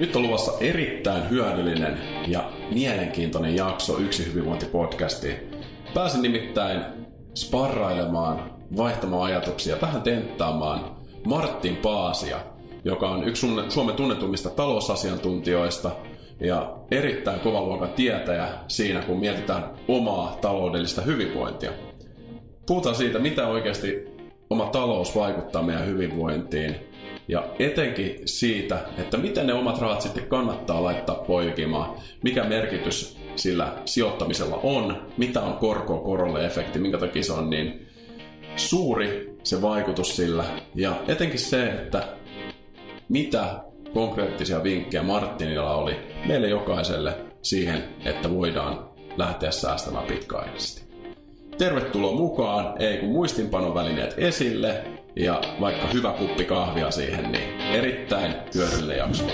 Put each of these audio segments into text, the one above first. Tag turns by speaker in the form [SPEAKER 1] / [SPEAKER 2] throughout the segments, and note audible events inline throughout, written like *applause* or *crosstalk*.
[SPEAKER 1] Nyt on luvassa erittäin hyödyllinen ja mielenkiintoinen jakso Yksi hyvinvointipodcasti. Pääsin nimittäin sparrailemaan, vaihtamaan ajatuksia, vähän tenttaamaan Martin Paasia, joka on yksi Suomen tunnetummista talousasiantuntijoista ja erittäin kovan luokan tietäjä siinä, kun mietitään omaa taloudellista hyvinvointia. Puhutaan siitä, mitä oikeasti oma talous vaikuttaa meidän hyvinvointiin ja etenkin siitä, että miten ne omat rahat sitten kannattaa laittaa poikimaan, mikä merkitys sillä sijoittamisella on, mitä on korko korolle efekti, minkä takia se on niin suuri se vaikutus sillä? Ja etenkin se, että mitä konkreettisia vinkkejä Martinilla oli meille jokaiselle siihen, että voidaan lähteä säästämään pitkäaikaisesti. Tervetuloa mukaan, ei kun muistinpanovälineet esille ja vaikka hyvä kuppi kahvia siihen, niin erittäin hyödyllinen jakso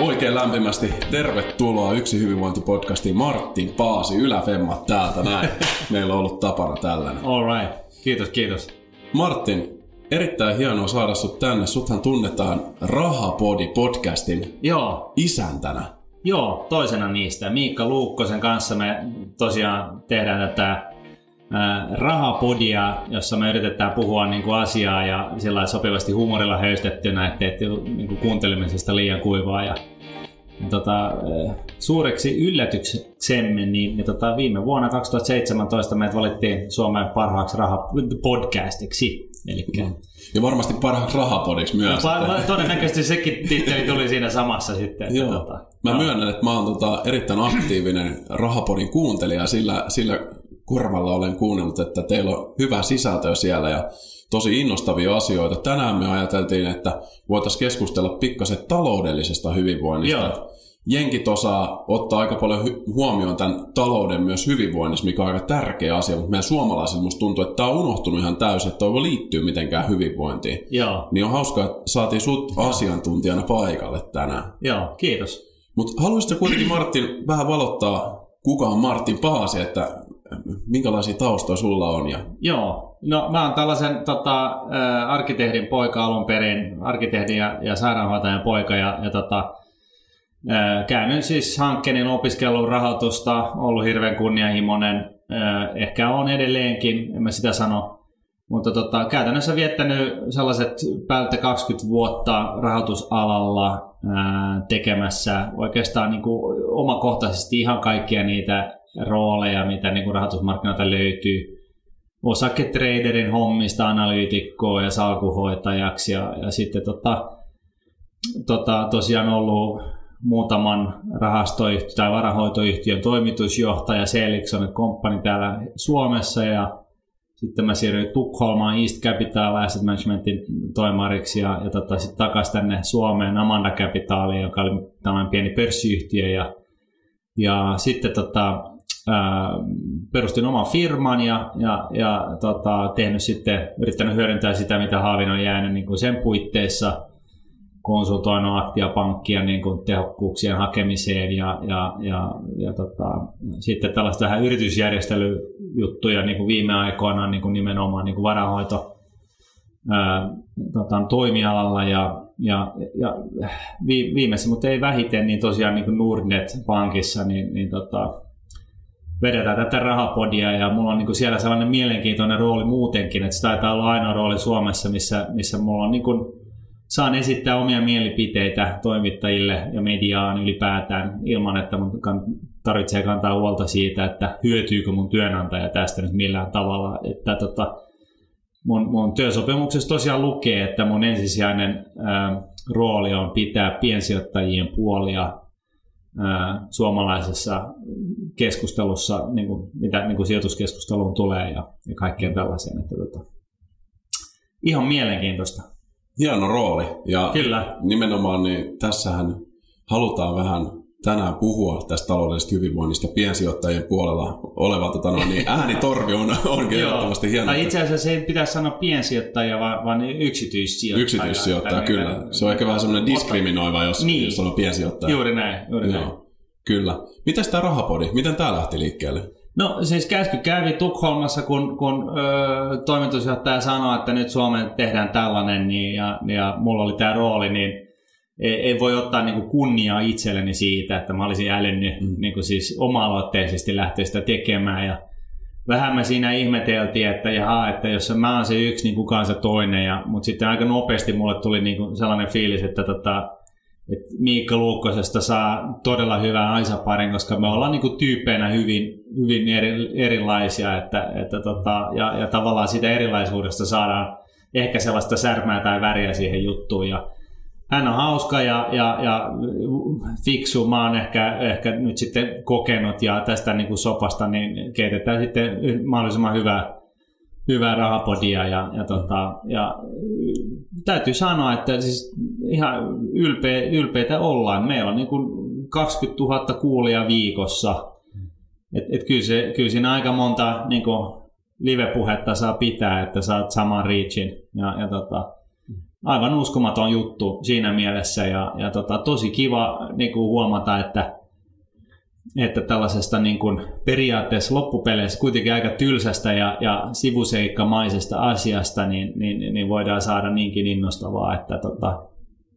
[SPEAKER 1] Oikein lämpimästi tervetuloa Yksi hyvinvointipodcastiin Martin Paasi Yläfemmat täältä näin. *laughs* Meillä on ollut tapana tällainen.
[SPEAKER 2] All right. Kiitos, kiitos.
[SPEAKER 1] Martin, erittäin hienoa saada sut tänne. Suthan tunnetaan Rahapodi podcastin
[SPEAKER 2] Joo.
[SPEAKER 1] isäntänä.
[SPEAKER 2] Joo, toisena niistä. Miikka Luukkosen kanssa me tosiaan tehdään tätä rahapodia, jossa me yritetään puhua niin kuin asiaa ja sillä sopivasti huumorilla höystettynä, ettei niin kuin kuuntelemisesta liian kuivaa. Ja, ja tota, suureksi yllätyksemme, niin, niin tota, viime vuonna 2017 meidät valittiin Suomen parhaaksi rahapodcastiksi. Elikkä,
[SPEAKER 1] mm. Ja varmasti parhaaksi rahapodiksi myös.
[SPEAKER 2] Pa- todennäköisesti sekin titteli tuli siinä samassa sitten.
[SPEAKER 1] Joo. Tota, mä no. myönnän, että mä oon tota erittäin aktiivinen rahapodin kuuntelija, sillä, sillä korvalla olen kuunnellut, että teillä on hyvä sisältö siellä ja tosi innostavia asioita. Tänään me ajateltiin, että voitaisiin keskustella pikkasen taloudellisesta hyvinvoinnista. Joo. Jenkit osaa ottaa aika paljon huomioon tämän talouden myös hyvinvoinnissa, mikä on aika tärkeä asia, mutta meidän suomalaisilla musta tuntuu, että tämä on unohtunut ihan täysin, että toivo liittyy mitenkään hyvinvointiin.
[SPEAKER 2] Joo.
[SPEAKER 1] Niin on hauskaa, että saatiin sut asiantuntijana paikalle tänään.
[SPEAKER 2] Joo, kiitos.
[SPEAKER 1] Mutta haluaisitko kuitenkin Martin vähän valottaa, kuka on Martin Paasi, että minkälaisia taustoja sulla on? Ja...
[SPEAKER 2] Joo, no mä oon tällaisen tota, äh, arkkitehdin poika alun perin, arkkitehdin ja, ja sairaanhoitajan poika ja, ja tota, käynyt siis hankkeen opiskelun rahoitusta, ollut hirveän kunnianhimoinen, ehkä on edelleenkin, en mä sitä sano, mutta tota, käytännössä viettänyt sellaiset päältä 20 vuotta rahoitusalalla tekemässä oikeastaan niin kuin omakohtaisesti ihan kaikkia niitä rooleja, mitä niin kuin rahoitusmarkkinoilta löytyy. Osaketraderin hommista analyytikkoa ja salkuhoitajaksi ja, ja sitten tota, tota, tosiaan ollut muutaman rahastoyhtiön tai varahoitoyhtiön toimitusjohtaja Selikson Company täällä Suomessa ja sitten mä siirryin Tukholmaan East Capital Asset Managementin toimariksi ja, ja tota, sitten takaisin tänne Suomeen Amanda Capitaliin, joka oli tällainen pieni pörssiyhtiö ja, ja sitten tota, perustin oman firman ja, ja, ja tota, tehnyt sitten, yrittänyt hyödyntää sitä, mitä Haavin on jäänyt niin kuin sen puitteissa, konsultoinut Aktia Pankkia niin kuin tehokkuuksien hakemiseen ja, ja, ja, ja tota, sitten tällaista vähän yritysjärjestelyjuttuja niin kuin viime aikoina niin kuin nimenomaan niin kuin varahoito ää, tota, toimialalla ja, ja, ja viimeisessä, mutta ei vähiten, niin tosiaan niin kuin Nordnet-pankissa, niin, niin tota, vedetään tätä rahapodia ja mulla on niin kuin siellä sellainen mielenkiintoinen rooli muutenkin, että se taitaa olla ainoa rooli Suomessa, missä, missä mulla on niin kuin, saan esittää omia mielipiteitä toimittajille ja mediaan ylipäätään ilman, että mun tarvitsee kantaa huolta siitä, että hyötyykö mun työnantaja tästä nyt millään tavalla. Että tota, mun, mun työsopimuksessa tosiaan lukee, että mun ensisijainen ää, rooli on pitää piensijoittajien puolia suomalaisessa keskustelussa, niin kuin, mitä niin kuin sijoituskeskusteluun tulee ja, ja kaikkeen tällaiseen. Että, tota, ihan mielenkiintoista.
[SPEAKER 1] Hieno rooli. Ja
[SPEAKER 2] Kyllä.
[SPEAKER 1] nimenomaan niin tässähän halutaan vähän tänään puhua tästä taloudellisesta hyvinvoinnista piensijoittajien puolella oleva tota, no, niin äänitorvi on, on ehdottomasti hieno.
[SPEAKER 2] Tai itse asiassa ei pitäisi sanoa piensijoittajia, vaan, vaan yksityissijoittaja.
[SPEAKER 1] Yksityissijoittaja, kyllä. Se on ehkä vähän semmoinen diskriminoiva, jos,
[SPEAKER 2] niin.
[SPEAKER 1] jos on piensijoittaja.
[SPEAKER 2] Juuri näin, juuri Joo. näin.
[SPEAKER 1] Kyllä. Miten tämä rahapodi, miten tämä lähti liikkeelle?
[SPEAKER 2] No siis käsky kävi Tukholmassa, kun, kun ö, toimitusjohtaja sanoi, että nyt Suomeen tehdään tällainen niin, ja, ja mulla oli tämä rooli, niin ei, ei voi ottaa niin kuin kunniaa itselleni siitä, että mä olisin älynnyt mm. niin kuin siis oma-aloitteisesti lähteä sitä tekemään. Ja vähän me siinä ihmeteltiin, että jaha, että jos mä oon se yksi, niin kukaan se toinen. Ja, mutta sitten aika nopeasti mulle tuli niin kuin sellainen fiilis, että tota, että Miikka Luukkosesta saa todella hyvän Aisa-parin, koska me ollaan niin tyyppeinä hyvin, hyvin eri, erilaisia, että, että tota, ja, ja tavallaan siitä erilaisuudesta saadaan ehkä sellaista särmää tai väriä siihen juttuun. Ja hän on hauska ja, ja, ja fiksu, mä oon ehkä, ehkä nyt sitten kokenut ja tästä niin kuin sopasta niin keitetään sitten mahdollisimman hyvää, hyvää rahapodia ja, ja, tota, ja täytyy sanoa, että siis ihan ylpeä, ylpeitä ollaan. Meillä on niin kuin 20 000 kuulia viikossa. Et, et kyllä, se, kyllä siinä aika monta niin kuin live-puhetta saa pitää, että saat saman reachin. Ja, ja tota, aivan uskomaton juttu siinä mielessä ja, ja tota, tosi kiva niin kuin huomata, että että tällaisesta niin kuin periaatteessa loppupeleissä kuitenkin aika tylsästä ja, ja sivuseikkamaisesta asiasta, niin, niin, niin voidaan saada niinkin innostavaa, että tota,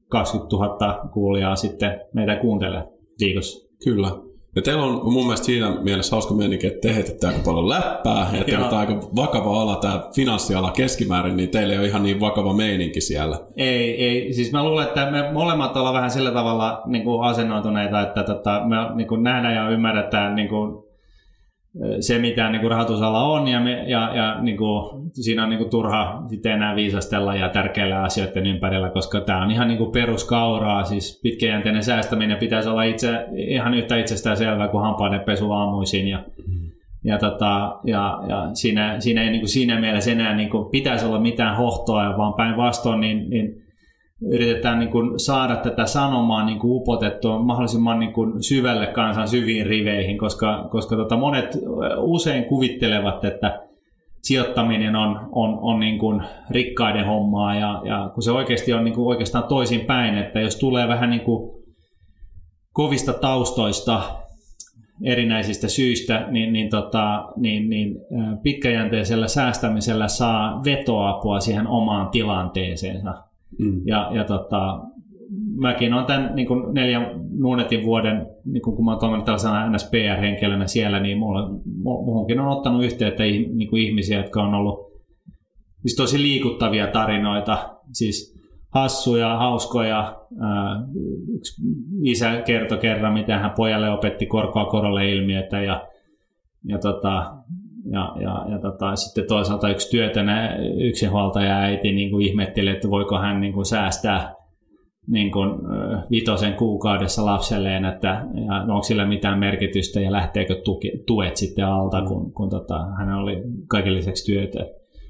[SPEAKER 2] 20 000 kuulijaa sitten meitä kuuntelee viikossa.
[SPEAKER 1] Kyllä. Ja teillä on mun mielestä siinä mielessä hauska meininki, että te heitätte aika paljon läppää, että tämä aika vakava ala, tämä finanssiala keskimäärin, niin teillä ei ole ihan niin vakava meininki siellä.
[SPEAKER 2] Ei, ei. Siis mä luulen, että me molemmat ollaan vähän sillä tavalla niin kuin asennoituneita, että tota, me niin kuin nähdään ja ymmärretään niin kuin se, mitä niin kuin rahoitusala on, ja, me, ja, ja niin kuin, siinä on niin kuin, turha sitten enää viisastella ja tärkeillä asioiden ympärillä, koska tämä on ihan niin kuin peruskauraa, siis pitkäjänteinen säästäminen pitäisi olla itse, ihan yhtä itsestään selvää kuin hampaiden pesu aamuisin, ja, mm. ja, tota, ja, ja siinä, siinä ei niin kuin siinä mielessä enää niin kuin, pitäisi olla mitään hohtoa, vaan päinvastoin, niin, niin yritetään niin kuin saada tätä sanomaa niin kuin upotettua mahdollisimman niin kuin syvälle kansan syviin riveihin, koska, koska tota monet usein kuvittelevat, että sijoittaminen on, on, on niin kuin rikkaiden hommaa ja, ja kun se oikeasti on niin kuin oikeastaan toisin päin, että jos tulee vähän niin kuin kovista taustoista erinäisistä syistä, niin, niin, tota, niin, niin pitkäjänteisellä säästämisellä saa vetoapua siihen omaan tilanteeseensa. Mm. Ja, ja tota, mäkin olen tämän niin neljän Nuunetin vuoden, niin kun mä oon toiminut tällaisena NSPR-henkilönä siellä, niin mulla, muhunkin on ottanut yhteyttä niin kuin ihmisiä, jotka on ollut siis tosi liikuttavia tarinoita, siis hassuja, hauskoja. yksi isä kertoi kerran, miten hän pojalle opetti korkoa korolle ilmiötä ja, ja tota, ja, ja, ja tota, sitten toisaalta yksi työtönä yksinhuoltaja äiti niin kuin ihmetteli, että voiko hän niin kuin säästää niin kuin, vitosen kuukaudessa lapselleen, että ja onko sillä mitään merkitystä ja lähteekö tuki, tuet sitten alta, kun, kun tota, hän oli kaiken lisäksi työtön.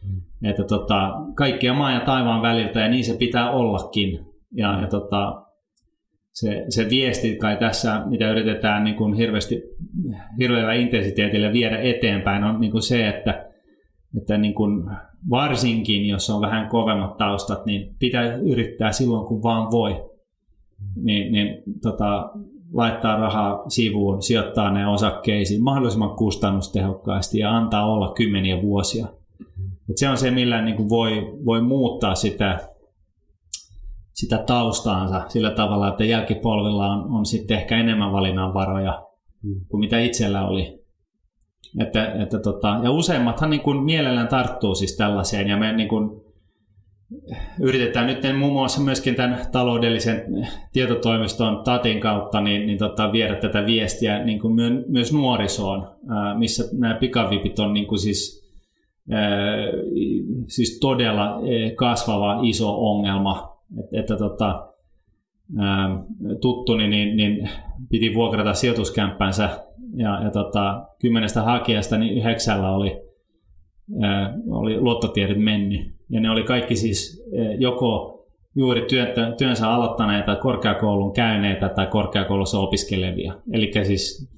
[SPEAKER 2] Mm. Että tota, kaikkia maan ja taivaan väliltä ja niin se pitää ollakin. Ja, ja tota, se, se viesti kai tässä, mitä yritetään niin kuin hirveästi, hirveällä intensiteetillä viedä eteenpäin, on niin kuin se, että, että niin kuin varsinkin jos on vähän kovemmat taustat, niin pitää yrittää silloin, kun vaan voi. Niin, niin tota, laittaa rahaa sivuun, sijoittaa ne osakkeisiin mahdollisimman kustannustehokkaasti ja antaa olla kymmeniä vuosia. Et se on se, millä niin kuin voi, voi muuttaa sitä sitä taustaansa sillä tavalla, että jälkipolvilla on, on sitten ehkä enemmän valinnanvaroja mm. kuin mitä itsellä oli. Että, että tota, ja useimmathan niin kuin mielellään tarttuu siis tällaiseen ja me niin kuin yritetään nyt muun muassa myöskin tämän taloudellisen tietotoimiston TATin kautta niin, niin tota, viedä tätä viestiä niin kuin myös nuorisoon, missä nämä pikavipit on niin kuin siis, siis todella kasvava iso ongelma että, että tota, tuttuni niin, niin piti vuokrata sijoituskämppänsä ja, ja tota, kymmenestä hakijasta niin yhdeksällä oli, ää, oli luottotiedot mennyt. Ja ne oli kaikki siis ää, joko juuri työtä, työnsä aloittaneita, korkeakoulun käyneitä tai korkeakoulussa opiskelevia. Eli siis,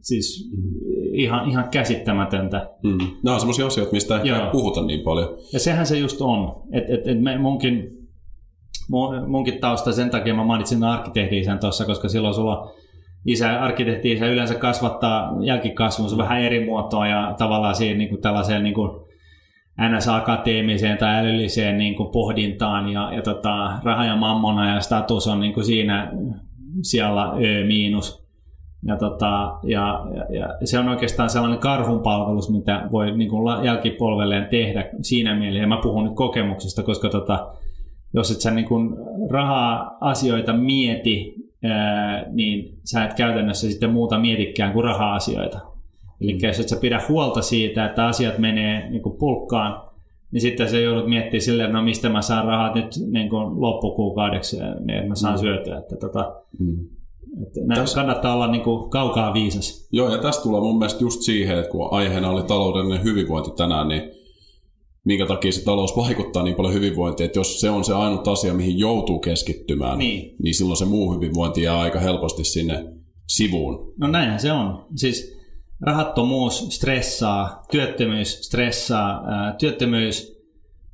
[SPEAKER 2] siis ihan, ihan käsittämätöntä.
[SPEAKER 1] Mm. Nämä on sellaisia asioita, mistä ei puhuta niin paljon.
[SPEAKER 2] Ja sehän se just on. Et, et, et me, munkin munkin tausta, sen takia mä mainitsin arkkitehdiisen tuossa, koska silloin sulla isä, arkkitehti isä yleensä kasvattaa jälkikasvunsa vähän eri muotoa ja tavallaan siihen niin kuin tällaiseen niin kuin NS-akateemiseen tai älylliseen niin kuin pohdintaan ja, ja tota, raha ja mammona ja status on niin kuin siinä siellä Ö miinus. Ja, tota, ja, ja, ja, se on oikeastaan sellainen karhunpalvelus, mitä voi niin kuin jälkipolvelleen tehdä siinä mielessä. Ja mä puhun nyt kokemuksista, koska tota, jos et sä niin kuin raha-asioita mieti, ää, niin sä et käytännössä sitten muuta mietikään kuin raha-asioita. Eli mm. jos et sä pidä huolta siitä, että asiat menee niin kuin pulkkaan, niin sitten sä joudut miettimään silleen, no mistä mä saan rahat nyt niin kuin loppukuukaudeksi, niin että mä saan mm. syötyä. Että tota, mm. että tässä, kannattaa olla niin kuin kaukaa viisas.
[SPEAKER 1] Joo, ja tästä tulee mun mielestä just siihen, että kun aiheena oli taloudellinen hyvinvointi tänään, niin minkä takia se talous vaikuttaa niin paljon hyvinvointiin, että jos se on se ainut asia, mihin joutuu keskittymään, niin, niin silloin se muu hyvinvointi jää aika helposti sinne sivuun.
[SPEAKER 2] No näinhän se on. Siis rahattomuus stressaa, työttömyys stressaa, työttömyys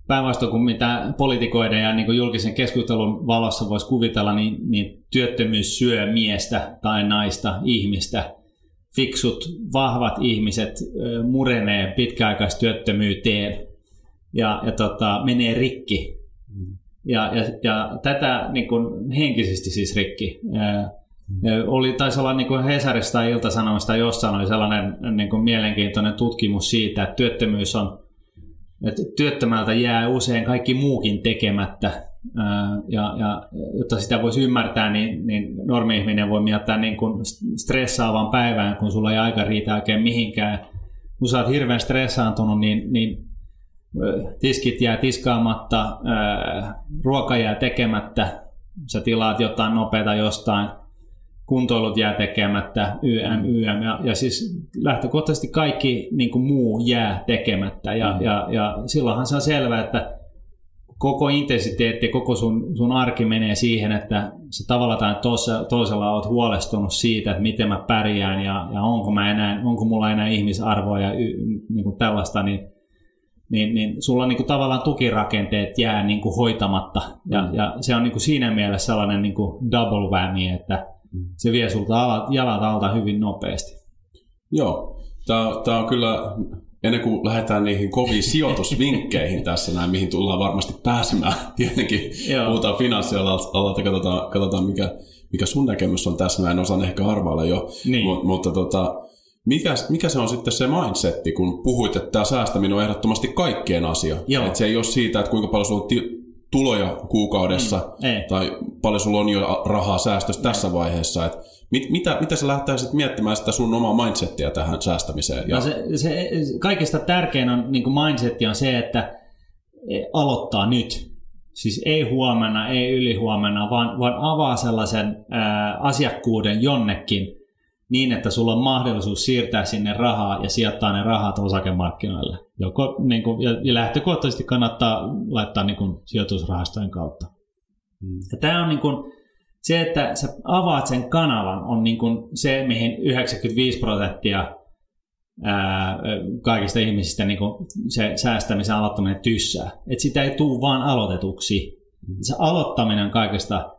[SPEAKER 2] päinvastoin kuin mitä poliitikoiden ja niin kuin julkisen keskustelun valossa voisi kuvitella, niin, niin työttömyys syö miestä tai naista, ihmistä. Fiksut, vahvat ihmiset murenee pitkäaikaistyöttömyyteen ja, ja tota, menee rikki. Mm. Ja, ja, ja tätä niin kuin henkisesti siis rikki. Ja oli, taisi olla niin kuin Hesarista tai Ilta-Sanomista jossain oli sellainen niin kuin mielenkiintoinen tutkimus siitä, että työttömyys on, että työttömältä jää usein kaikki muukin tekemättä. Ja, ja jotta sitä voisi ymmärtää, niin, niin normi-ihminen voi miettiä niin kuin stressaavan päivän, kun sulla ei aika riitä oikein mihinkään. Kun sä oot hirveän stressaantunut, niin, niin tiskit jää tiskaamatta, ruoka jää tekemättä, sä tilaat jotain nopeata jostain, kuntoilut jää tekemättä, YM, YM, ja, ja siis lähtökohtaisesti kaikki niin kuin muu jää tekemättä, ja, mm. ja, ja silloinhan se on selvää, että koko intensiteetti, koko sun, sun arki menee siihen, että se tavalla tai toisella, olet huolestunut siitä, että miten mä pärjään ja, ja onko, mä enää, onko mulla enää ihmisarvoa ja y, niin kuin tällaista, niin niin, niin sulla niin kuin tavallaan tukirakenteet jää niin kuin hoitamatta. Ja, mm. ja se on niin kuin siinä mielessä sellainen niin kuin double whammy, että mm. se vie sulta alat, jalat alta hyvin nopeasti.
[SPEAKER 1] Joo, tämä on kyllä, ennen kuin lähdetään niihin koviin sijoitusvinkkeihin *laughs* tässä näin, mihin tullaan varmasti pääsemään, *laughs* tietenkin Joo. puhutaan finanssialalta, katsotaan, katsotaan mikä, mikä sun näkemys on tässä, mä en osaan ehkä arvailla jo, niin. Mut, mutta tota, mikä, mikä se on sitten se mindsetti, kun puhuit, että tämä säästäminen on ehdottomasti kaikkien asia? Joo. Että se ei ole siitä, että kuinka paljon sulla on ti- tuloja kuukaudessa mm, tai paljon sulla on jo rahaa säästössä tässä vaiheessa. Että mit, mitä, mitä sä lähtäisit miettimään sitä sun omaa mindsettiä tähän säästämiseen?
[SPEAKER 2] Ja... No se, se, kaikista tärkein on, niin kuin mindsetti on se, että e, aloittaa nyt. Siis ei huomenna, ei ylihuomenna, vaan, vaan avaa sellaisen ää, asiakkuuden jonnekin – niin, että sulla on mahdollisuus siirtää sinne rahaa ja sijoittaa ne rahat osakemarkkinoille. Joko, niin kuin, ja, lähtökohtaisesti kannattaa laittaa niin kuin, sijoitusrahastojen kautta. Mm. Ja tämä on niin kuin, se, että sä avaat sen kanavan, on niin kuin se, mihin 95 prosenttia ää, kaikista ihmisistä niin kuin se säästämisen aloittaminen tyssää. Et sitä ei tule vaan aloitetuksi. Mm. Se aloittaminen on kaikesta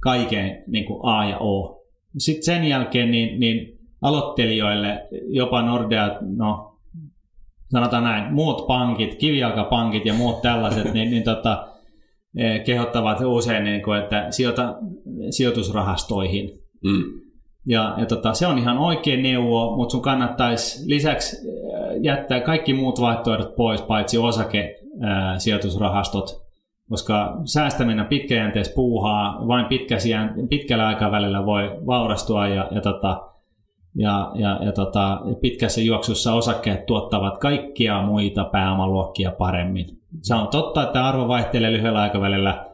[SPEAKER 2] kaiken niin kuin A ja O sitten sen jälkeen niin, niin aloittelijoille jopa Nordea, no sanotaan näin, muut pankit, kivijalkapankit ja muut tällaiset, niin, niin tota, e, kehottavat usein, niin kuin, että sijoita sijoitusrahastoihin. Mm. Ja, ja tota, se on ihan oikein neuvo, mutta sun kannattaisi lisäksi e, jättää kaikki muut vaihtoehdot pois, paitsi osake sijoitusrahastot koska säästäminen pitkäjänteistä puuhaa vain pitkällä aikavälillä voi vaurastua ja, ja, tota, ja, ja, ja tota, pitkässä juoksussa osakkeet tuottavat kaikkia muita pääomaluokkia paremmin. Se on totta, että arvo vaihtelee lyhyellä aikavälillä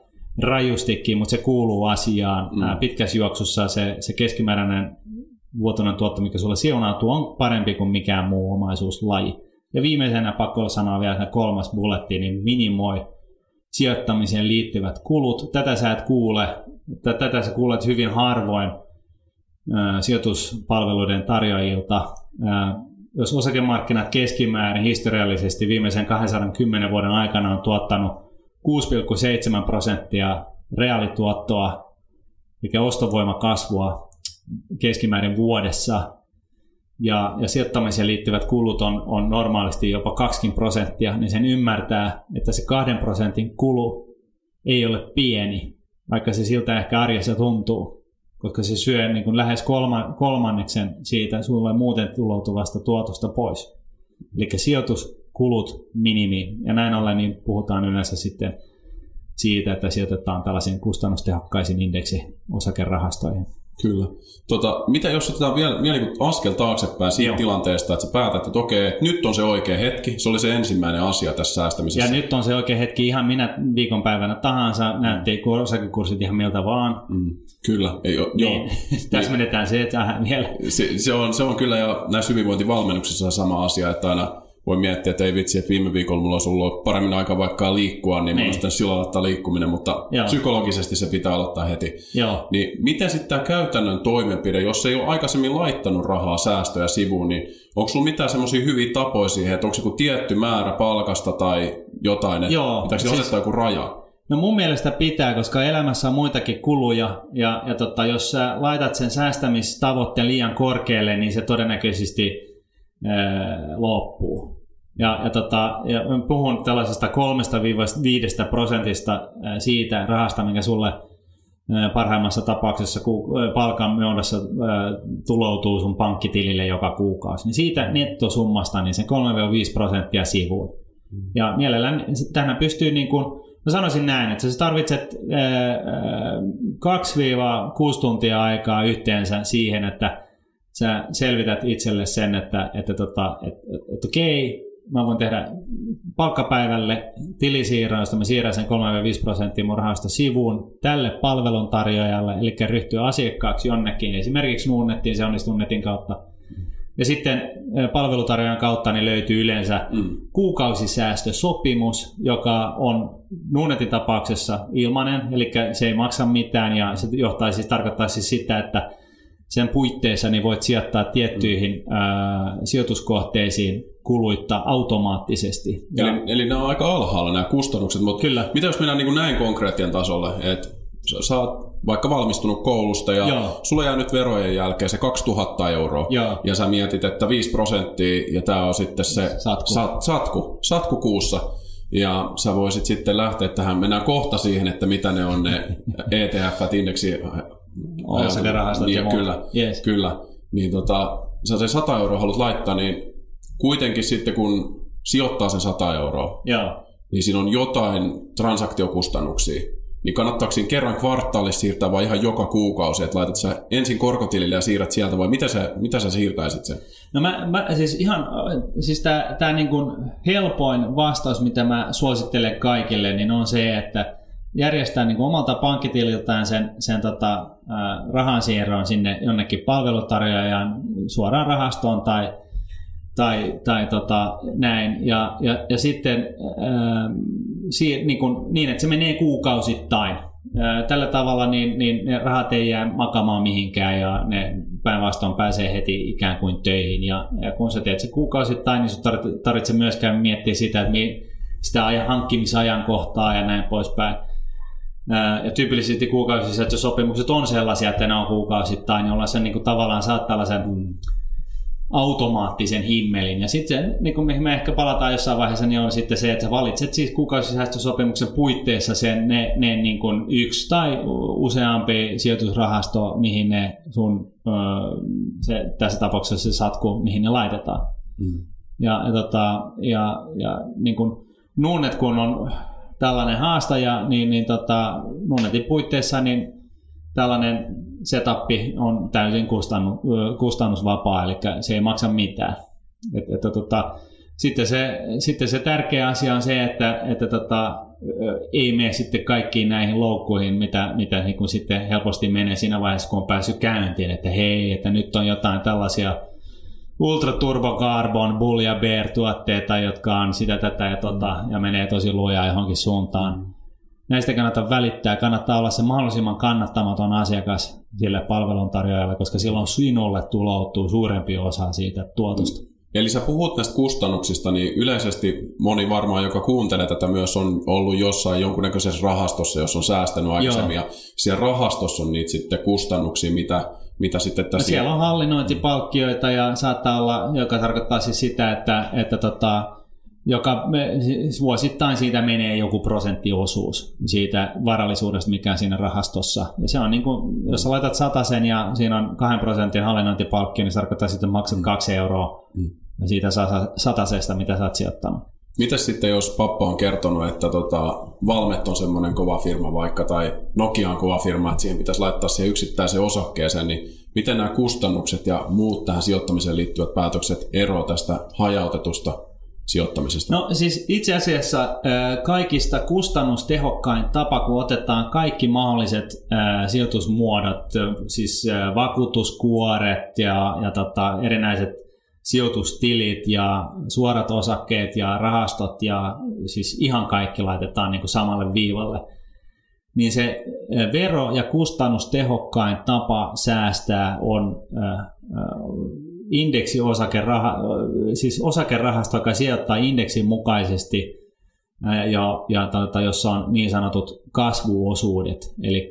[SPEAKER 2] rajustikin, mutta se kuuluu asiaan. Mm. Pitkässä juoksussa se, se keskimääräinen vuotuinen tuotto, mikä sulle siunautuu, on parempi kuin mikään muu omaisuuslaji. Ja viimeisenä pakko sanoa vielä kolmas bulletti, niin minimoi sijoittamiseen liittyvät kulut. Tätä sä et kuule, tätä sä kuulet hyvin harvoin sijoituspalveluiden tarjoajilta. Jos osakemarkkinat keskimäärin historiallisesti viimeisen 210 vuoden aikana on tuottanut 6,7 prosenttia reaalituottoa, mikä ostovoima kasvua, keskimäärin vuodessa. Ja, ja sijoittamiseen liittyvät kulut on, on normaalisti jopa 20 prosenttia, niin sen ymmärtää, että se kahden prosentin kulu ei ole pieni, vaikka se siltä ehkä arjessa tuntuu, koska se syö niin kuin lähes kolman, kolmanneksen siitä sulle muuten tuloutuvasta tuotosta pois. Eli sijoituskulut minimi, ja näin ollen niin puhutaan yleensä sitten siitä, että sijoitetaan tällaisiin kustannustehokkaisiin indeksi osakerahastoihin.
[SPEAKER 1] Kyllä. Tota, mitä jos otetaan vielä, vielä niin askel taaksepäin siitä Joo. tilanteesta, että sä päätät, että okei, nyt on se oikea hetki, se oli se ensimmäinen asia tässä säästämisessä.
[SPEAKER 2] Ja nyt on se oikea hetki ihan minä viikonpäivänä tahansa, mm. näytti osakekurssit ihan miltä vaan. Mm.
[SPEAKER 1] Kyllä. Ei, jo,
[SPEAKER 2] niin. joo. *laughs* tässä menetään se, että *laughs* vielä.
[SPEAKER 1] Se, se, on, se on kyllä, ja näissä hyvinvointivalmennuksissa sama asia, että aina voi miettiä, että ei vitsi, että viime viikolla mulla olisi ollut paremmin aika vaikka liikkua, niin, niin. mä silloin aloittaa liikkuminen, mutta Joo. psykologisesti se pitää aloittaa heti.
[SPEAKER 2] Joo.
[SPEAKER 1] Niin miten sitten tämä käytännön toimenpide, jos ei ole aikaisemmin laittanut rahaa säästöjä sivuun, niin onko sulla mitään semmoisia hyviä tapoja siihen, että onko se joku tietty määrä palkasta tai jotain, että Joo, pitääkö siis... asettaa joku raja?
[SPEAKER 2] No mun mielestä pitää, koska elämässä on muitakin kuluja, ja, ja tota, jos sä laitat sen säästämistavoitteen liian korkealle, niin se todennäköisesti ää, loppuu. Ja, ja, tota, ja puhun tällaisesta 3-5 prosentista siitä rahasta, mikä sulle parhaimmassa tapauksessa palkan muodossa tuloutuu sun pankkitilille joka kuukausi. Niin siitä nettosummasta niin se 3-5 prosenttia sivuun. Ja mielellään tähän pystyy niin kuin, mä sanoisin näin, että sä tarvitset 2-6 tuntia aikaa yhteensä siihen, että sä selvität itselle sen, että, että, tota, että, että, että okei, mä voin tehdä palkkapäivälle tilisiirron, josta mä siirrän sen 3-5 prosenttia mun rahasta sivuun tälle palveluntarjoajalle, eli ryhtyä asiakkaaksi jonnekin, esimerkiksi Nuunnettiin, se onnistuu netin kautta. Ja sitten palvelutarjoajan kautta niin löytyy yleensä mm. kuukausisäästösopimus, joka on Nuunetin tapauksessa ilmainen, eli se ei maksa mitään ja se johtaisi, siis tarkoittaisi sitä, että sen puitteissa niin voit sijoittaa tiettyihin mm. ää, sijoituskohteisiin kuluitta automaattisesti.
[SPEAKER 1] Ja... Eli, eli nämä on aika alhaalla nämä kustannukset, mutta Kyllä. mitä jos mennään niin kuin näin konkreettien tasolle, että sä oot vaikka valmistunut koulusta ja Joo. sulla jää nyt verojen jälkeen se 2000 euroa Joo. ja sä mietit, että 5 prosenttia ja tämä on sitten se satku. Sat, satku, satku kuussa ja sä voisit sitten lähteä tähän, mennään kohta siihen, että mitä ne on ne *laughs* ETF, indeksi
[SPEAKER 2] Osake-rahastot
[SPEAKER 1] niin, kyllä, yes. kyllä. Niin tota, sä se 100 euroa haluat laittaa, niin kuitenkin sitten kun sijoittaa sen 100 euroa,
[SPEAKER 2] Joo.
[SPEAKER 1] niin siinä on jotain transaktiokustannuksia. Niin kannattaako siinä kerran kvartaalissa siirtää vai ihan joka kuukausi, että laitat sä ensin korkotilille ja siirrät sieltä vai mitä sä, mitä sä siirtäisit sen?
[SPEAKER 2] No mä, mä siis ihan, siis tää, tää niin kuin helpoin vastaus, mitä mä suosittelen kaikille, niin on se, että järjestää niin kuin omalta pankkitililtään sen, sen tota, rahansiirron sinne jonnekin palvelutarjoajan suoraan rahastoon tai, tai, tai tota, näin. Ja, ja, ja sitten ää, siir, niin, kuin, niin, että se menee kuukausittain. Ää, tällä tavalla niin, niin ne rahat ei jää makamaan mihinkään ja ne päinvastoin pääsee heti ikään kuin töihin. Ja, ja kun sä teet se kuukausittain, niin tarvitsee tarvitse myöskään miettiä sitä, että sitä hankkimisajankohtaa ja näin poispäin. Ja tyypillisesti kuukausisäästö sopimukset on sellaisia, että ne on kuukausittain, jolla niin se niin kuin tavallaan saat tällaisen mm. Automaattisen himmelin. Ja sitten se, niin kuin mihin me ehkä palataan jossain vaiheessa, niin on sitten se, että sä valitset siis kuukausisäästösopimuksen puitteissa sen, ne, ne niin kuin yksi tai useampi sijoitusrahasto, mihin ne sun, se, tässä tapauksessa se satku, mihin ne laitetaan. Mm. Ja, ja, tota, ja, ja niin kuin Nuunet, kun on tällainen haastaja, niin, niin tota, Nunetin puitteissa niin tällainen setappi on täysin kustannu, kustannusvapaa, eli se ei maksa mitään. Et, et, tota, sitten, se, sitten se tärkeä asia on se, että, että tota, ei mene sitten kaikkiin näihin loukkuihin, mitä, mitä niin kuin sitten helposti menee siinä vaiheessa, kun on päässyt käyntiin, että hei, että nyt on jotain tällaisia Ultra Turbo Carbon, Bull ja Bear tuotteita, jotka on sitä tätä ja, tota, ja menee tosi lujaa johonkin suuntaan. Näistä kannattaa välittää, kannattaa olla se mahdollisimman kannattamaton asiakas sille palveluntarjoajalle, koska silloin sinulle tuloutuu suurempi osa siitä tuotosta. Mm.
[SPEAKER 1] Eli sä puhut näistä kustannuksista, niin yleisesti moni varmaan, joka kuuntelee tätä myös, on ollut jossain jonkunnäköisessä rahastossa, jos on säästänyt aikaisemmin, Joo. ja siellä rahastossa on niitä sitten kustannuksia, mitä mitä sitten
[SPEAKER 2] No
[SPEAKER 1] tässä...
[SPEAKER 2] siellä on hallinnointipalkkioita ja saattaa olla, joka tarkoittaa siis sitä, että, että tota, joka me, siis vuosittain siitä menee joku prosenttiosuus siitä varallisuudesta, mikä on siinä rahastossa. Ja se on niin kuin, jos sä laitat sen ja siinä on kahden prosentin hallinnointipalkkio, niin se tarkoittaa sitten, maksat kaksi euroa
[SPEAKER 1] Mm.
[SPEAKER 2] siitä sa- satasesta, mitä sä oot sijoittanut.
[SPEAKER 1] Mitäs sitten, jos pappa on kertonut, että tota, Valmet on semmoinen kova firma vaikka, tai Nokia on kova firma, että siihen pitäisi laittaa siihen yksittäiseen osakkeeseen, niin miten nämä kustannukset ja muut tähän sijoittamiseen liittyvät päätökset eroavat tästä hajautetusta sijoittamisesta?
[SPEAKER 2] No siis itse asiassa kaikista kustannustehokkain tapa, kun otetaan kaikki mahdolliset sijoitusmuodot, siis vakuutuskuoret ja, ja tota, erinäiset sijoitustilit ja suorat osakkeet ja rahastot ja siis ihan kaikki laitetaan niin kuin samalle viivalle, niin se vero- ja kustannustehokkain tapa säästää on indeksiosakeraha, siis osakerahasto, joka sijoittaa indeksin mukaisesti ja, ja tota, jossa on niin sanotut kasvuosuudet. Eli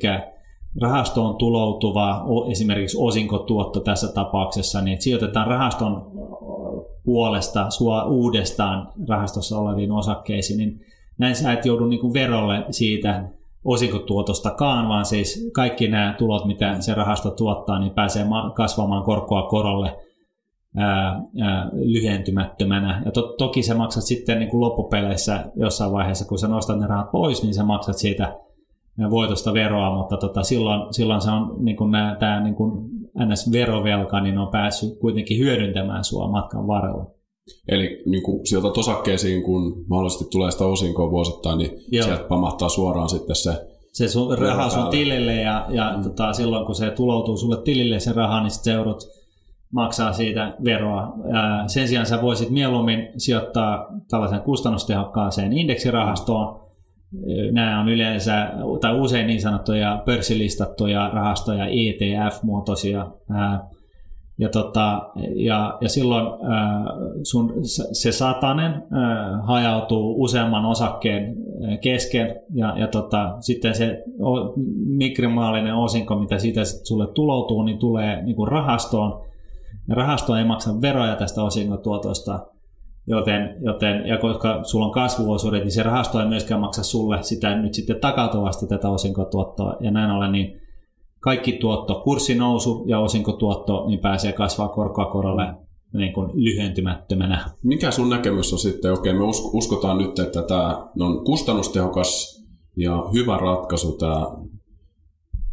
[SPEAKER 2] rahasto on tuloutuva esimerkiksi osinkotuotto tässä tapauksessa, niin sijoitetaan rahaston puolesta sua uudestaan rahastossa oleviin osakkeisiin, niin näin sä et joudu niin verolle siitä osinkotuotostakaan, vaan siis kaikki nämä tulot, mitä se rahasto tuottaa, niin pääsee ma- kasvamaan korkoa korolle ää, ää, lyhentymättömänä. Ja to, toki sä maksat sitten niin kuin loppupeleissä jossain vaiheessa, kun sä nostat ne rahat pois, niin sä maksat siitä voitosta veroa, mutta tota, silloin, silloin se on niin kuin nämä, tämä niin kuin NS-verovelka, niin on päässyt kuitenkin hyödyntämään sua matkan varrella.
[SPEAKER 1] Eli niin kun sijoitat osakkeisiin, kun mahdollisesti tulee sitä osinkoa vuosittain, niin
[SPEAKER 2] Joo.
[SPEAKER 1] sieltä pamahtaa suoraan sitten se
[SPEAKER 2] Se sun raha sun tilille ja, ja mm. tota, silloin kun se tuloutuu sulle tilille se raha, niin sit sä joudut maksaa siitä veroa. Sen sijaan sä voisit mieluummin sijoittaa tällaisen kustannustehokkaaseen indeksirahastoon. Nämä on yleensä, tai usein niin sanottuja pörssilistattuja rahastoja, ETF-muotoisia. Ja, tota, ja, ja silloin sun, se satanen hajautuu useamman osakkeen kesken ja, ja tota, sitten se mikromaalinen osinko, mitä siitä sulle tuloutuu, niin tulee niin kuin rahastoon. Rahasto ei maksa veroja tästä osinkotuotosta, joten, joten ja koska sulla on kasvuosuudet, niin se rahasto ei myöskään maksa sulle sitä nyt sitten takautuvasti tätä osinkotuottoa. Ja näin ollen niin kaikki tuotto, kurssinousu ja osinkotuotto, niin pääsee kasvaa korkoa korolle niin kuin lyhentymättömänä.
[SPEAKER 1] Mikä sun näkemys on sitten, okei me usk- uskotaan nyt, että tämä on kustannustehokas ja hyvä ratkaisu tämä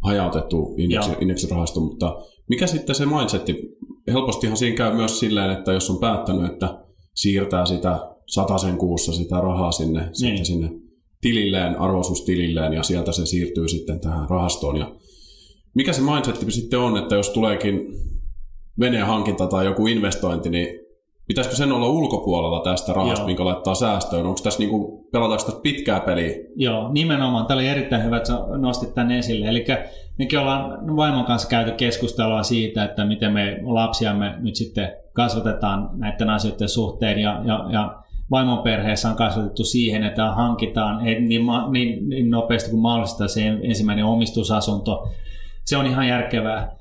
[SPEAKER 1] hajautettu indeksirahasto, mutta mikä sitten se mindsetti? Helpostihan siinä käy myös silleen, että jos on päättänyt, että siirtää sitä sen kuussa sitä rahaa sinne, niin. sinne tililleen, arvoisuustililleen ja sieltä se siirtyy sitten tähän rahastoon. Ja mikä se mindsetti sitten on, että jos tuleekin veneen hankinta tai joku investointi, niin pitäisikö sen olla ulkopuolella tästä rahasta,
[SPEAKER 2] Joo.
[SPEAKER 1] minkä laittaa säästöön? Onko tässä niinku, pelataanko tässä pitkää peliä?
[SPEAKER 2] Joo, nimenomaan. Tämä oli erittäin hyvä, että nostit tämän esille. Eli mekin ollaan vaimon kanssa käyty keskustelua siitä, että miten me lapsiamme nyt sitten kasvatetaan näiden asioiden suhteen. Ja, ja, ja vaimon perheessä on kasvatettu siihen, että hankitaan niin, ma- niin, niin nopeasti kuin mahdollista se ensimmäinen omistusasunto. Se on ihan järkevää.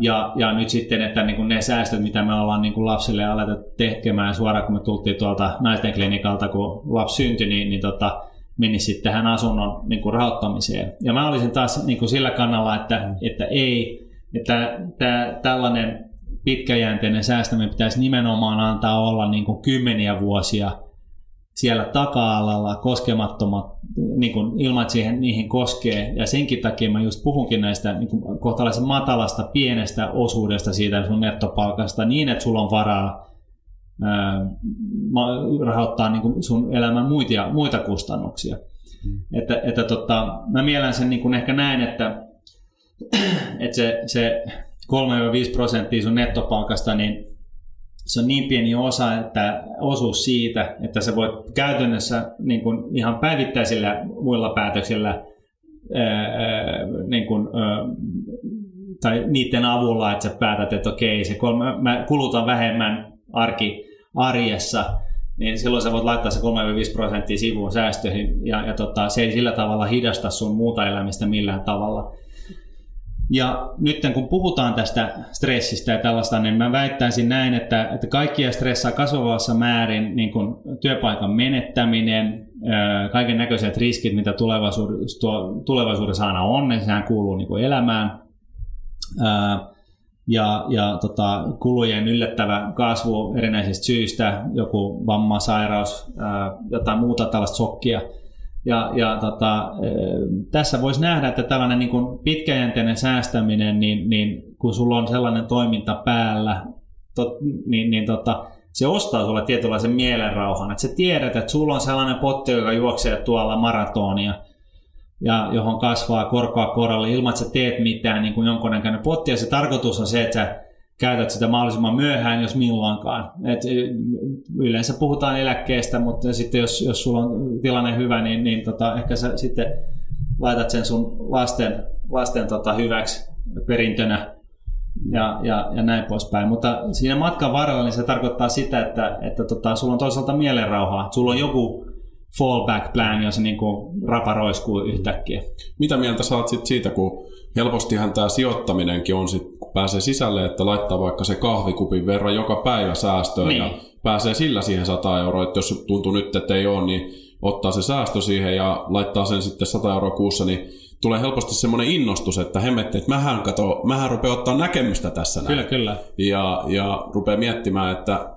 [SPEAKER 2] Ja, ja nyt sitten, että niin kuin ne säästöt, mitä me ollaan niin kuin lapsille aletettu tekemään suoraan, kun me tultiin tuolta naisten klinikalta, kun lapsi syntyi, niin, niin tota, meni sitten tähän asunnon niin kuin rahoittamiseen. Ja mä olisin taas niin kuin sillä kannalla, että, että ei, että tämä, tällainen pitkäjänteinen säästäminen pitäisi nimenomaan antaa olla niin kuin kymmeniä vuosia siellä taka-alalla koskemattomat, niin kuin ilman, että siihen, niihin koskee. Ja senkin takia mä just puhunkin näistä niin kuin kohtalaisen matalasta, pienestä osuudesta siitä sun nettopalkasta niin, että sulla on varaa ää, rahoittaa niin kuin sun elämän muita, muita kustannuksia. Mm. Että, että tota, mä mielen sen niin kuin ehkä näin, että, että se, se 3-5 prosenttia sun nettopalkasta, niin se on niin pieni osa, että osuus siitä, että sä voit käytännössä niin kuin ihan päivittäisillä muilla päätöksillä ää, niin kuin, tai niiden avulla, että sä päätät, että okei, se kolme, mä kulutan vähemmän arki, arjessa, niin silloin sä voit laittaa se 3-5 prosenttia sivuun säästöihin, ja, ja tota, se ei sillä tavalla hidasta sun muuta elämistä millään tavalla. Ja nyt kun puhutaan tästä stressistä ja tällaista, niin mä väittäisin näin, että, että kaikkia stressaa kasvavassa määrin niin kuin työpaikan menettäminen, kaiken näköiset riskit, mitä tulevaisuudessa, tulevaisuudessa aina on, niin sehän kuuluu niin kuin elämään. Ja, ja tota, kulujen yllättävä kasvu erinäisistä syistä, joku vamma, sairaus, jotain muuta tällaista sokkia – ja, ja tota, tässä voisi nähdä, että tällainen niin kuin pitkäjänteinen säästäminen, niin, niin kun sulla on sellainen toiminta päällä, tot, niin, niin tota, se ostaa sulle tietynlaisen mielenrauhan. Että sä tiedät, että sulla on sellainen potti, joka juoksee tuolla maratonia, ja johon kasvaa korkoa koralle ilman, että sä teet mitään niin kuin jonkunnäköinen potti. Ja se tarkoitus on se, että sä käytät sitä mahdollisimman myöhään, jos milloinkaan. Et yleensä puhutaan eläkkeestä, mutta sitten jos, jos sulla on tilanne hyvä, niin, niin tota, ehkä sä sitten laitat sen sun lasten, lasten tota, hyväksi perintönä ja, ja, ja näin poispäin. Mutta siinä matkan varrella niin se tarkoittaa sitä, että, että tota, sulla on toisaalta mielenrauhaa. Sulla on joku fallback plan, jos se niin kuin raparoiskuu yhtäkkiä.
[SPEAKER 1] Mitä mieltä saat sit siitä, kun helpostihan tämä sijoittaminenkin on sit pääsee sisälle, että laittaa vaikka se kahvikupin verran joka päivä säästöön niin. ja pääsee sillä siihen 100 euroa, että jos tuntuu nyt, että ei ole, niin ottaa se säästö siihen ja laittaa sen sitten 100 euroa kuussa, niin tulee helposti semmoinen innostus, että hemmetti, että mähän, kato, mähän rupeaa ottaa näkemystä tässä näin.
[SPEAKER 2] Kyllä, kyllä.
[SPEAKER 1] Ja, ja rupeaa miettimään, että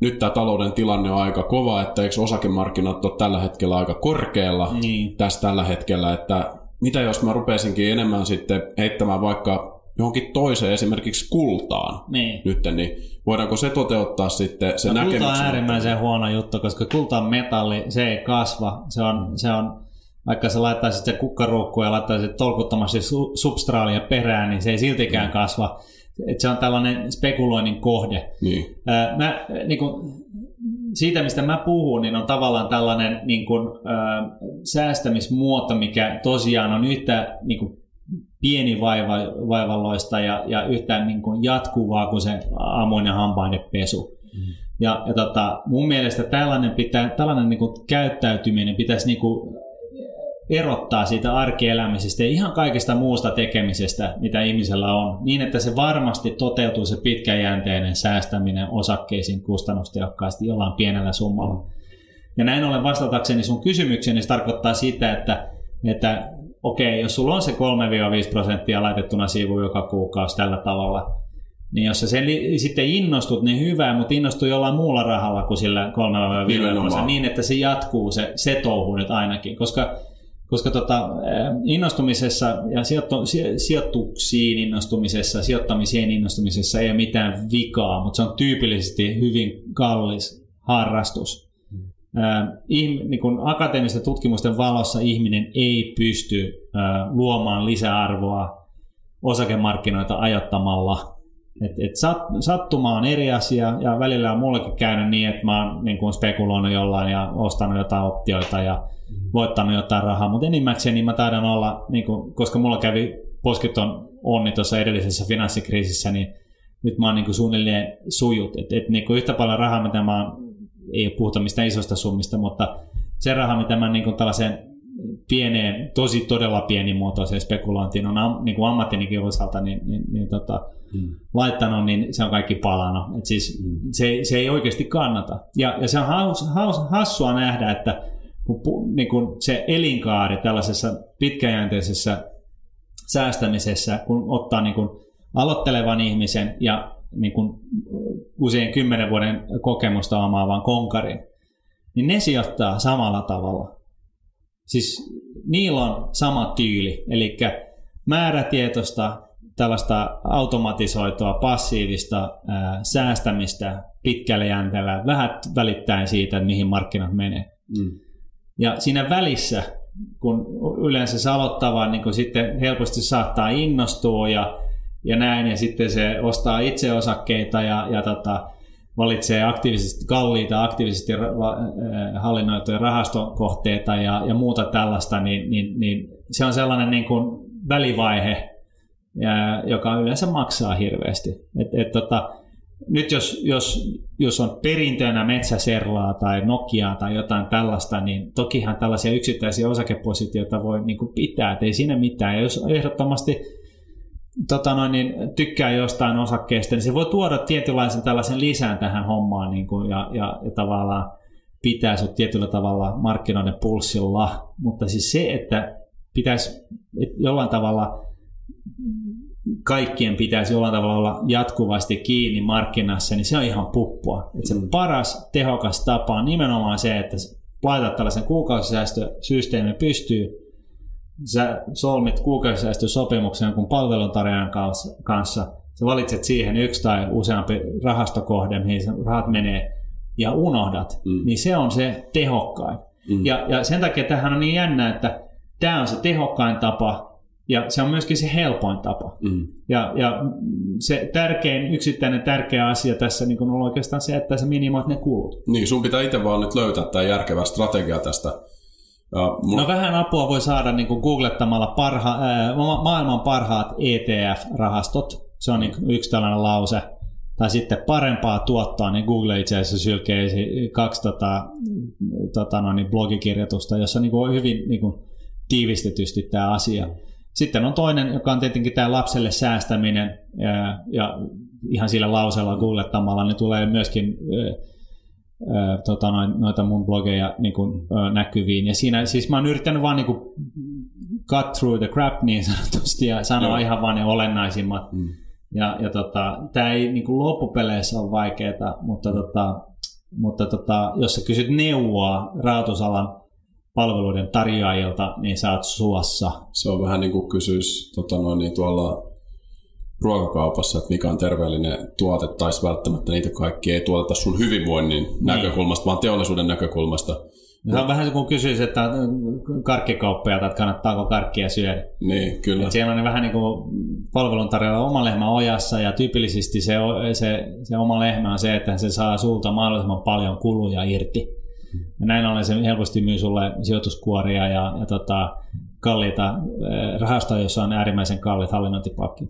[SPEAKER 1] nyt tämä talouden tilanne on aika kova, että eikö osakemarkkinat ole tällä hetkellä aika korkealla niin. tässä tällä hetkellä, että mitä jos mä rupeisinkin enemmän sitten heittämään vaikka johonkin toiseen, esimerkiksi kultaan niin. nyt, niin voidaanko se toteuttaa sitten se no, näkemys?
[SPEAKER 2] Kulta on äärimmäisen huono juttu, koska kulta on metalli, se ei kasva, se on, se on vaikka sä laittaisit se kukkaruukku ja laittaisit tolkuttomasti substraalia perään, niin se ei siltikään mm. kasva. Et se on tällainen spekuloinnin kohde.
[SPEAKER 1] Niin.
[SPEAKER 2] mä, niin kun, siitä, mistä mä puhun, niin on tavallaan tällainen niin kun, äh, säästämismuoto, mikä tosiaan on yhtä niin kun, pieni vaiva, vaivalloista ja, ja yhtään niin kuin jatkuvaa kuin se aamuinen hampainepesu. Mm. Ja, ja tota, mun mielestä tällainen, pitää, tällainen niin kuin käyttäytyminen pitäisi niin kuin erottaa siitä arkielämisestä ja ihan kaikesta muusta tekemisestä, mitä ihmisellä on, niin että se varmasti toteutuu se pitkäjänteinen säästäminen osakkeisiin kustannustehokkaasti jollain pienellä summalla. Ja näin ollen vastatakseni sun kysymykseen, niin se tarkoittaa sitä, että, että okei, jos sulla on se 3-5 prosenttia laitettuna sivuun joka kuukausi tällä tavalla, niin jos sä sen li- sitten innostut, niin hyvä, mutta innostu jollain muulla rahalla kuin sillä 3-5 prosenttia, niin että se jatkuu se, se touhu nyt ainakin, koska koska tota, innostumisessa ja sijoittu, sijoituksiin innostumisessa, sijoittamiseen innostumisessa ei ole mitään vikaa, mutta se on tyypillisesti hyvin kallis harrastus niin kuin akateemisten tutkimusten valossa ihminen ei pysty luomaan lisäarvoa osakemarkkinoita ajattamalla. Et, et sat, sattuma on eri asia ja välillä on mullekin käynyt niin, että mä oon niin kuin spekuloinut jollain ja ostanut jotain optioita ja voittanut jotain rahaa, mutta enimmäkseen niin mä taidan olla, niin kuin, koska mulla kävi posketon onni tuossa edellisessä finanssikriisissä, niin nyt mä oon niin kuin suunnilleen sujut. Et, et niin kuin yhtä paljon rahaa, mitä mä oon ei puhuta mistään isosta summista, mutta se raha, mitä mä niin kuin tällaiseen pieneen, tosi todella pienimuotoiseen spekulointiin on am, niin kuin ammattinikin osalta niin, niin, niin tota, hmm. laittanut, niin se on kaikki palannut. Et siis hmm. se, se ei oikeasti kannata. Ja, ja se on haus, haus, hassua nähdä, että kun, niin kuin se elinkaari tällaisessa pitkäjänteisessä säästämisessä, kun ottaa niin kuin aloittelevan ihmisen ja niin kuin usein kymmenen vuoden kokemusta omaavan konkarin, niin ne sijoittaa samalla tavalla. Siis niillä on sama tyyli, eli määrätietoista, tällaista automatisoitua, passiivista ää, säästämistä pitkällä jänteellä, vähän välittäen siitä, mihin markkinat menee. Mm. Ja siinä välissä, kun yleensä se aloittava niin kun sitten helposti saattaa innostua ja ja näin, ja sitten se ostaa itse osakkeita ja, ja tota, valitsee aktiivisesti kalliita, aktiivisesti eh, hallinnoituja rahastokohteita ja, ja muuta tällaista, niin, niin, niin se on sellainen niin kuin välivaihe, ja, joka yleensä maksaa hirveästi. Et, et, tota, nyt jos, jos, jos on perintönä metsäserlaa tai Nokiaa tai jotain tällaista, niin tokihan tällaisia yksittäisiä osakepositioita voi niin kuin pitää, että ei siinä mitään. Ja jos ehdottomasti tota noin, niin, tykkää jostain osakkeesta, niin se voi tuoda tietynlaisen tällaisen lisään tähän hommaan niin kuin, ja, ja, ja tavallaan pitää sinut tietyllä tavalla markkinoiden pulssilla, mutta siis se, että pitäisi että jollain tavalla kaikkien pitäisi jollain tavalla olla jatkuvasti kiinni markkinassa, niin se on ihan puppua. Että se mm. paras tehokas tapa on nimenomaan se, että laitat tällaisen kuukausisäästösysteemin pystyy, sä solmit kuukausisäästösopimuksen jonkun palveluntarjoajan kanssa, sä valitset siihen yksi tai useampi rahastokohde, mihin rahat menee, ja unohdat, mm. niin se on se tehokkain. Mm. Ja, ja sen takia tähän on niin jännä, että tämä on se tehokkain tapa, ja se on myöskin se helpoin tapa. Mm. Ja, ja se tärkein, yksittäinen tärkeä asia tässä niin on oikeastaan se, että sä minimoit ne kulut.
[SPEAKER 1] Niin, sun pitää itse vaan nyt löytää tämä järkevä strategia tästä.
[SPEAKER 2] Ja mun... No vähän apua voi saada niin kuin googlettamalla parha, äh, maailman parhaat ETF-rahastot. Se on niin yksi tällainen lause. Tai sitten parempaa tuottoa, niin Google itse asiassa sylkee kaksi tota, tota, no niin, blogikirjoitusta, jossa niin kuin on hyvin niin kuin, tiivistetysti tämä asia. Sitten on toinen, joka on tietenkin tämä lapselle säästäminen, ja, ja ihan sillä lauseella googlettamalla niin tulee myöskin tota, noita mun blogeja niin kuin, näkyviin. Ja siinä siis mä oon yrittänyt vaan niin kuin, cut through the crap niin sanotusti ja sanoa no. ihan vaan ne olennaisimmat. Mm. Ja, ja tota, tämä ei niin kuin loppupeleissä ole vaikeaa, mutta, tota, mutta tota, jos sä kysyt neuvoa rahoitusalan palveluiden tarjoajilta, niin sä oot suossa.
[SPEAKER 1] Se on vähän niin kuin kysyisi tota noin, niin tuolla ruokakaupassa, että mikä on terveellinen tuote, tai välttämättä niitä kaikki ei tuoteta sun hyvinvoinnin niin. näkökulmasta, vaan teollisuuden näkökulmasta.
[SPEAKER 2] Se on vähän kuin kysyisi, että karkkikauppiaat, että kannattaako karkkia syödä.
[SPEAKER 1] Niin, kyllä. Et
[SPEAKER 2] siellä on vähän niin kuin palveluntarjolla oma lehmä ojassa ja tyypillisesti se, se, se oma lehmä on se, että se saa sulta mahdollisimman paljon kuluja irti. Ja näin ollen se helposti myy sulle sijoituskuoria ja, ja tota, kalliita eh, rahastoja, jossa on äärimmäisen kalliit hallinnointipakki.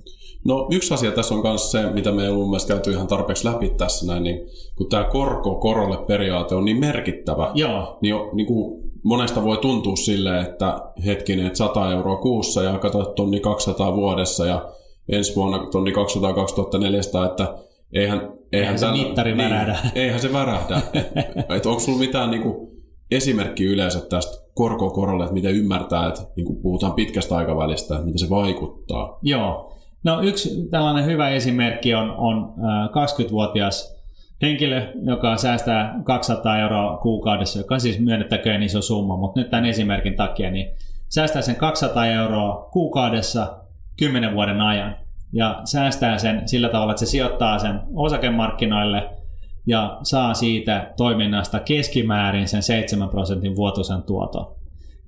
[SPEAKER 1] No yksi asia tässä on myös se, mitä me ei mun mielestä käyty ihan tarpeeksi läpi tässä näin, niin kun tämä korko korolle periaate on niin merkittävä,
[SPEAKER 2] Joo.
[SPEAKER 1] niin, jo, niin kuin monesta voi tuntua sille, että hetkinen, että 100 euroa kuussa ja katsot tonni 200 vuodessa ja ensi vuonna tonni 200 2400, että eihän, eihän,
[SPEAKER 2] eihän se mittari niin, värähdä.
[SPEAKER 1] Eihän se värähdä. et, et onko sulla mitään niinku esimerkki yleensä tästä korkokorolle, että miten ymmärtää, että niin kuin puhutaan pitkästä aikavälistä, että miten se vaikuttaa?
[SPEAKER 2] Joo. No yksi tällainen hyvä esimerkki on, on 20-vuotias henkilö, joka säästää 200 euroa kuukaudessa, joka siis myönnettäköön iso summa, mutta nyt tämän esimerkin takia, niin säästää sen 200 euroa kuukaudessa 10 vuoden ajan ja säästää sen sillä tavalla, että se sijoittaa sen osakemarkkinoille ja saa siitä toiminnasta keskimäärin sen 7 prosentin vuotuisen tuoton.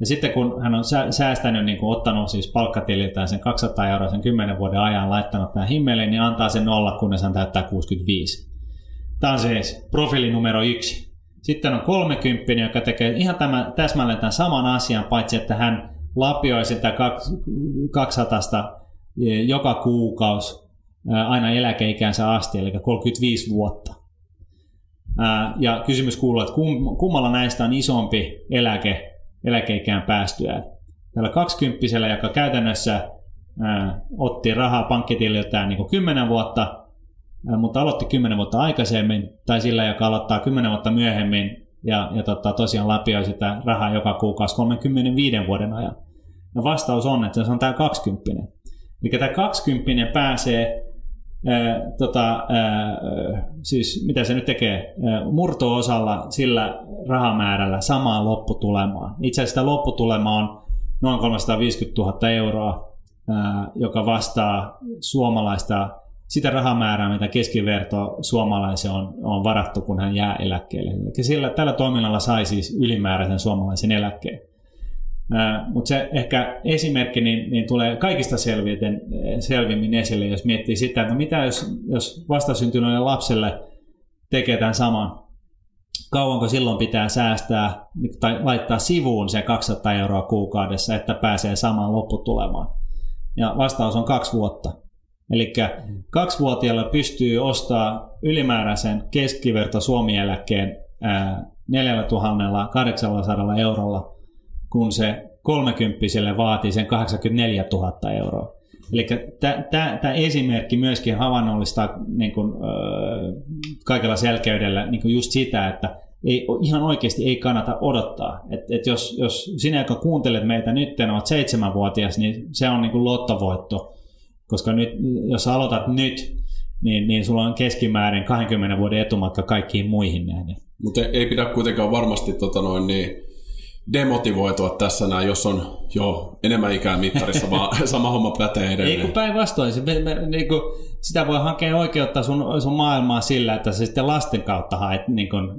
[SPEAKER 2] Ja sitten kun hän on säästänyt, niin kuin ottanut siis palkkatililtään sen 200 euroa sen 10 vuoden ajan, laittanut tämän himmeliin, niin antaa sen nolla, kunnes hän täyttää 65. Tämä on siis profiili numero yksi. Sitten on 30, joka tekee ihan tämän, täsmälleen tämän saman asian, paitsi että hän lapioi sitä 200 joka kuukausi aina eläkeikäänsä asti, eli 35 vuotta. Ja kysymys kuuluu, että kummalla näistä on isompi eläke eläkeikään päästyään. Tällä 20 joka käytännössä otti rahaa pankkitililtään niin 10 vuotta, mutta aloitti 10 vuotta aikaisemmin, tai sillä, joka aloittaa 10 vuotta myöhemmin ja, ja tota, tosiaan lapioi sitä rahaa joka kuukausi 35 vuoden ajan. No vastaus on, että se on tämä 20. Eli tämä 20 pääsee tota, siis mitä se nyt tekee, murto-osalla sillä rahamäärällä samaan lopputulemaan. Itse asiassa lopputulema on noin 350 000 euroa, joka vastaa suomalaista sitä rahamäärää, mitä keskiverto suomalaisen on, on varattu, kun hän jää eläkkeelle. Eli sillä, tällä toiminnalla sai siis ylimääräisen suomalaisen eläkkeen. Mutta se ehkä esimerkki niin, niin tulee kaikista selviten, selvimmin esille, jos miettii sitä, että mitä jos, jos vastasyntyneelle lapselle tekee tämän saman, kauanko silloin pitää säästää tai laittaa sivuun se 200 euroa kuukaudessa, että pääsee samaan lopputulemaan. Ja vastaus on kaksi vuotta. Eli kaksivuotiaalla pystyy ostaa ylimääräisen keskiverto Suomi-eläkkeen 4800 eurolla kun se kolmekymppiselle vaatii sen 84 000 euroa. Eli tämä esimerkki myöskin havainnollistaa niin kuin, äh, kaikella selkeydellä niin kuin just sitä, että ei, ihan oikeasti ei kannata odottaa. Et, et jos, jos sinä, joka kuuntelet meitä nyt, olet seitsemänvuotias, niin se on niin kuin lottovoitto. Koska nyt, jos aloitat nyt, niin, niin sulla on keskimäärin 20 vuoden etumatka kaikkiin muihin nähden.
[SPEAKER 1] Mutta ei pidä kuitenkaan varmasti tota noin, niin demotivoitua tässä näin, jos on jo enemmän ikää mittarissa, vaan *laughs* sama homma pätee edelleen.
[SPEAKER 2] Ei kun päinvastoin, se, me, me, niin kuin, sitä voi hakea oikeutta sun, sun maailmaa sillä, että sä sitten lasten kautta haet, niin kuin,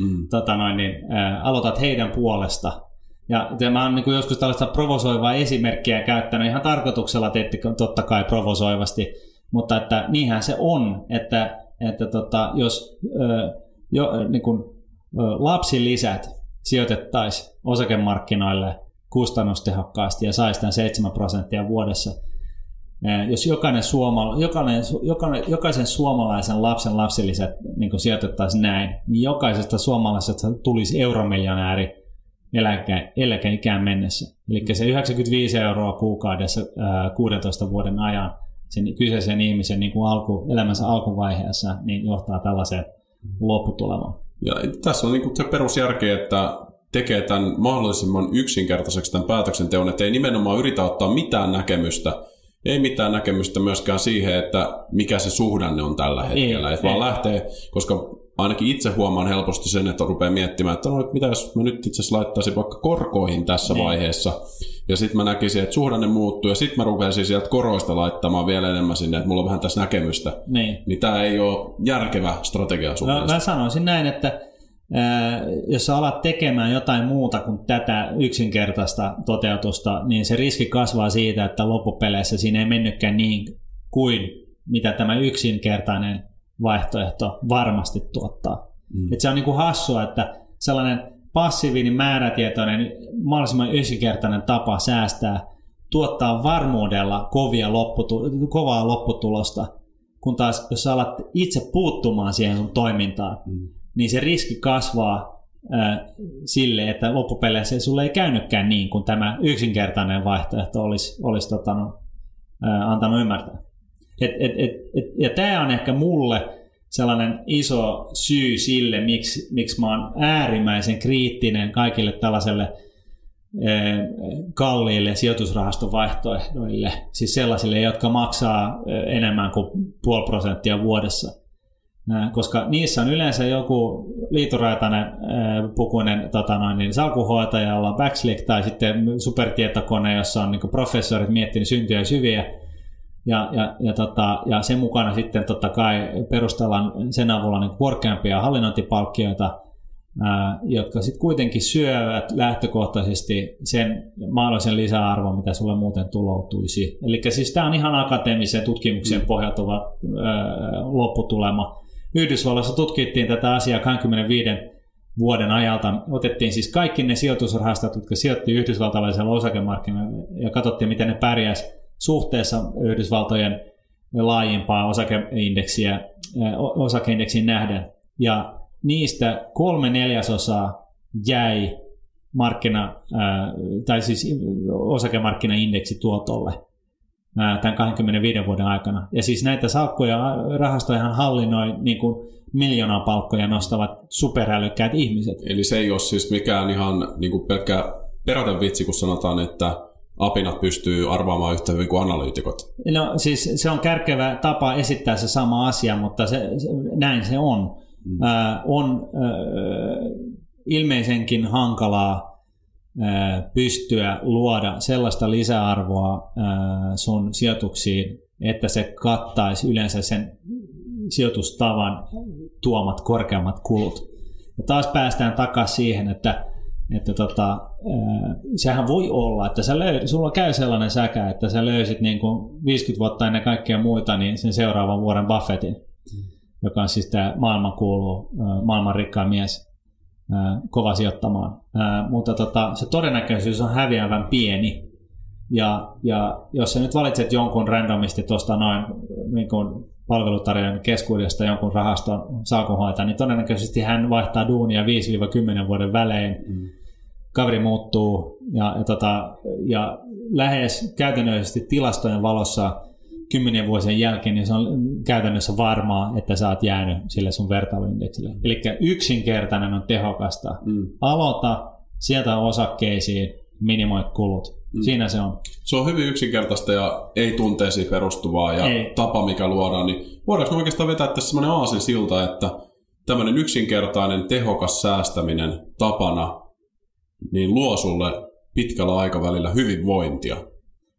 [SPEAKER 2] mm. *laughs* tota noin, niin, ä, aloitat heidän puolesta. Ja, ja mä oon niin kuin joskus tällaista provosoivaa esimerkkiä käyttänyt ihan tarkoituksella, teette totta kai provosoivasti, mutta että niinhän se on, että, että tota, jos ö, jo, niin kuin, ö, lapsilisät sijoitettaisiin osakemarkkinoille kustannustehokkaasti ja saisi tämän 7 prosenttia vuodessa, jos jokainen suomala, jokainen, jokainen, jokaisen suomalaisen lapsen lapsilisät niin sijoitettaisiin näin, niin jokaisesta suomalaisesta tulisi euromiljonääri eläke, eläkeikään mennessä. Eli se 95 euroa kuukaudessa ää, 16 vuoden ajan sen kyseisen ihmisen niin kuin alku, elämänsä alkuvaiheessa niin johtaa tällaiseen lopputulemaan.
[SPEAKER 1] Ja tässä on niin se perusjärki, että tekee tämän mahdollisimman yksinkertaiseksi tämän päätöksenteon, että ei nimenomaan yritä ottaa mitään näkemystä, ei mitään näkemystä myöskään siihen, että mikä se suhdanne on tällä hetkellä, ei, että ei. vaan lähtee, koska ainakin itse huomaan helposti sen, että rupeaa miettimään, että no, että mitä jos mä nyt itse asiassa laittaisin vaikka korkoihin tässä niin. vaiheessa, ja sitten mä näkisin, että suhdanne muuttuu, ja sitten mä rupeaisin sieltä koroista laittamaan vielä enemmän sinne, että mulla on vähän tässä näkemystä. Niin. Niin tämä ei ole järkevä strategia sun
[SPEAKER 2] no, Mä sanoisin näin, että jos sä alat tekemään jotain muuta kuin tätä yksinkertaista toteutusta, niin se riski kasvaa siitä, että loppupeleissä siinä ei mennytkään niin kuin mitä tämä yksinkertainen vaihtoehto varmasti tuottaa. Mm. Et se on niin kuin hassua, että sellainen passiivinen, määrätietoinen, mahdollisimman yksinkertainen tapa säästää tuottaa varmuudella kovia lopputu- kovaa lopputulosta, kun taas jos sä alat itse puuttumaan siihen sun toimintaan, mm. Niin se riski kasvaa sille, että loppupeleissä sulle ei käynytkään niin kuin tämä yksinkertainen vaihtoehto olisi, olisi tota, no, antanut ymmärtää. Et, et, et, et, ja tämä on ehkä mulle sellainen iso syy sille, miksi, miksi mä oon äärimmäisen kriittinen kaikille tällaiselle kalliille sijoitusrahastovaihtoehdoille, siis sellaisille, jotka maksaa enemmän kuin puoli prosenttia vuodessa. Koska niissä on yleensä joku liituraitainen pukuinen tota noin, niin salkuhoitaja, jolla on backslick, tai sitten supertietokone, jossa on niin professorit miettinyt syntyjä syviä, ja, ja, ja, tota, ja sen mukana sitten totta kai perustellaan sen avulla niin korkeampia hallinnointipalkkioita, ää, jotka sitten kuitenkin syövät lähtökohtaisesti sen mahdollisen lisäarvon, mitä sulle muuten tuloutuisi. Eli siis tämä on ihan akateemisen tutkimuksen mm. pohjautuva ää, lopputulema. Yhdysvalloissa tutkittiin tätä asiaa 25 vuoden ajalta. Otettiin siis kaikki ne sijoitusrahastot, jotka sijoitti yhdysvaltalaisella osakemarkkinoilla ja katsottiin, miten ne pärjäsivät suhteessa Yhdysvaltojen laajimpaa osakeindeksiä, osakeindeksiin nähden. Ja niistä kolme neljäsosaa jäi markkina, tai siis osakemarkkinaindeksi tuotolle tämän 25 vuoden aikana. Ja siis näitä salkkuja rahastojahan hallinnoi niin kuin miljoonaa palkkoja nostavat superälykkäät ihmiset.
[SPEAKER 1] Eli se ei ole siis mikään ihan niin kuin pelkkä perätä vitsi, kun sanotaan, että apinat pystyy arvaamaan yhtä hyvin kuin analyytikot.
[SPEAKER 2] No siis se on kärkevä tapa esittää se sama asia, mutta se, se, näin se on. Mm. Äh, on äh, ilmeisenkin hankalaa pystyä luoda sellaista lisäarvoa sun sijoituksiin, että se kattaisi yleensä sen sijoitustavan tuomat korkeammat kulut. Ja taas päästään takaisin siihen, että että tota, sehän voi olla, että sä löy, sulla käy sellainen säkä, että sä löysit niin kuin 50 vuotta ennen kaikkea muita niin sen seuraavan vuoden Buffettin, mm. joka on siis tämä maailman kuuluu, maailman rikkaan mies, kova sijoittamaan. Mutta tota, se todennäköisyys on häviävän pieni. Ja, ja jos sä nyt valitset jonkun randomisti tuosta noin niin kuin palvelutarjoajan keskuudesta jonkun rahaston salkunhoitaja, niin todennäköisesti hän vaihtaa duunia 5-10 vuoden välein. Mm kaveri muuttuu ja, ja, tota, ja lähes käytännöllisesti tilastojen valossa kymmenien vuosien jälkeen, niin se on käytännössä varmaa, että sä oot jäänyt sille sun vertailuindeksille. Eli yksinkertainen on tehokasta. Mm. Aloita sieltä osakkeisiin, minimoi kulut. Mm. Siinä se on.
[SPEAKER 1] Se on hyvin yksinkertaista ja ei tunteisiin perustuvaa ja ei. tapa, mikä luodaan. Niin voidaanko me oikeastaan vetää tässä sellainen aasin silta, että tämmöinen yksinkertainen, tehokas säästäminen tapana niin luo sulle pitkällä aikavälillä hyvinvointia?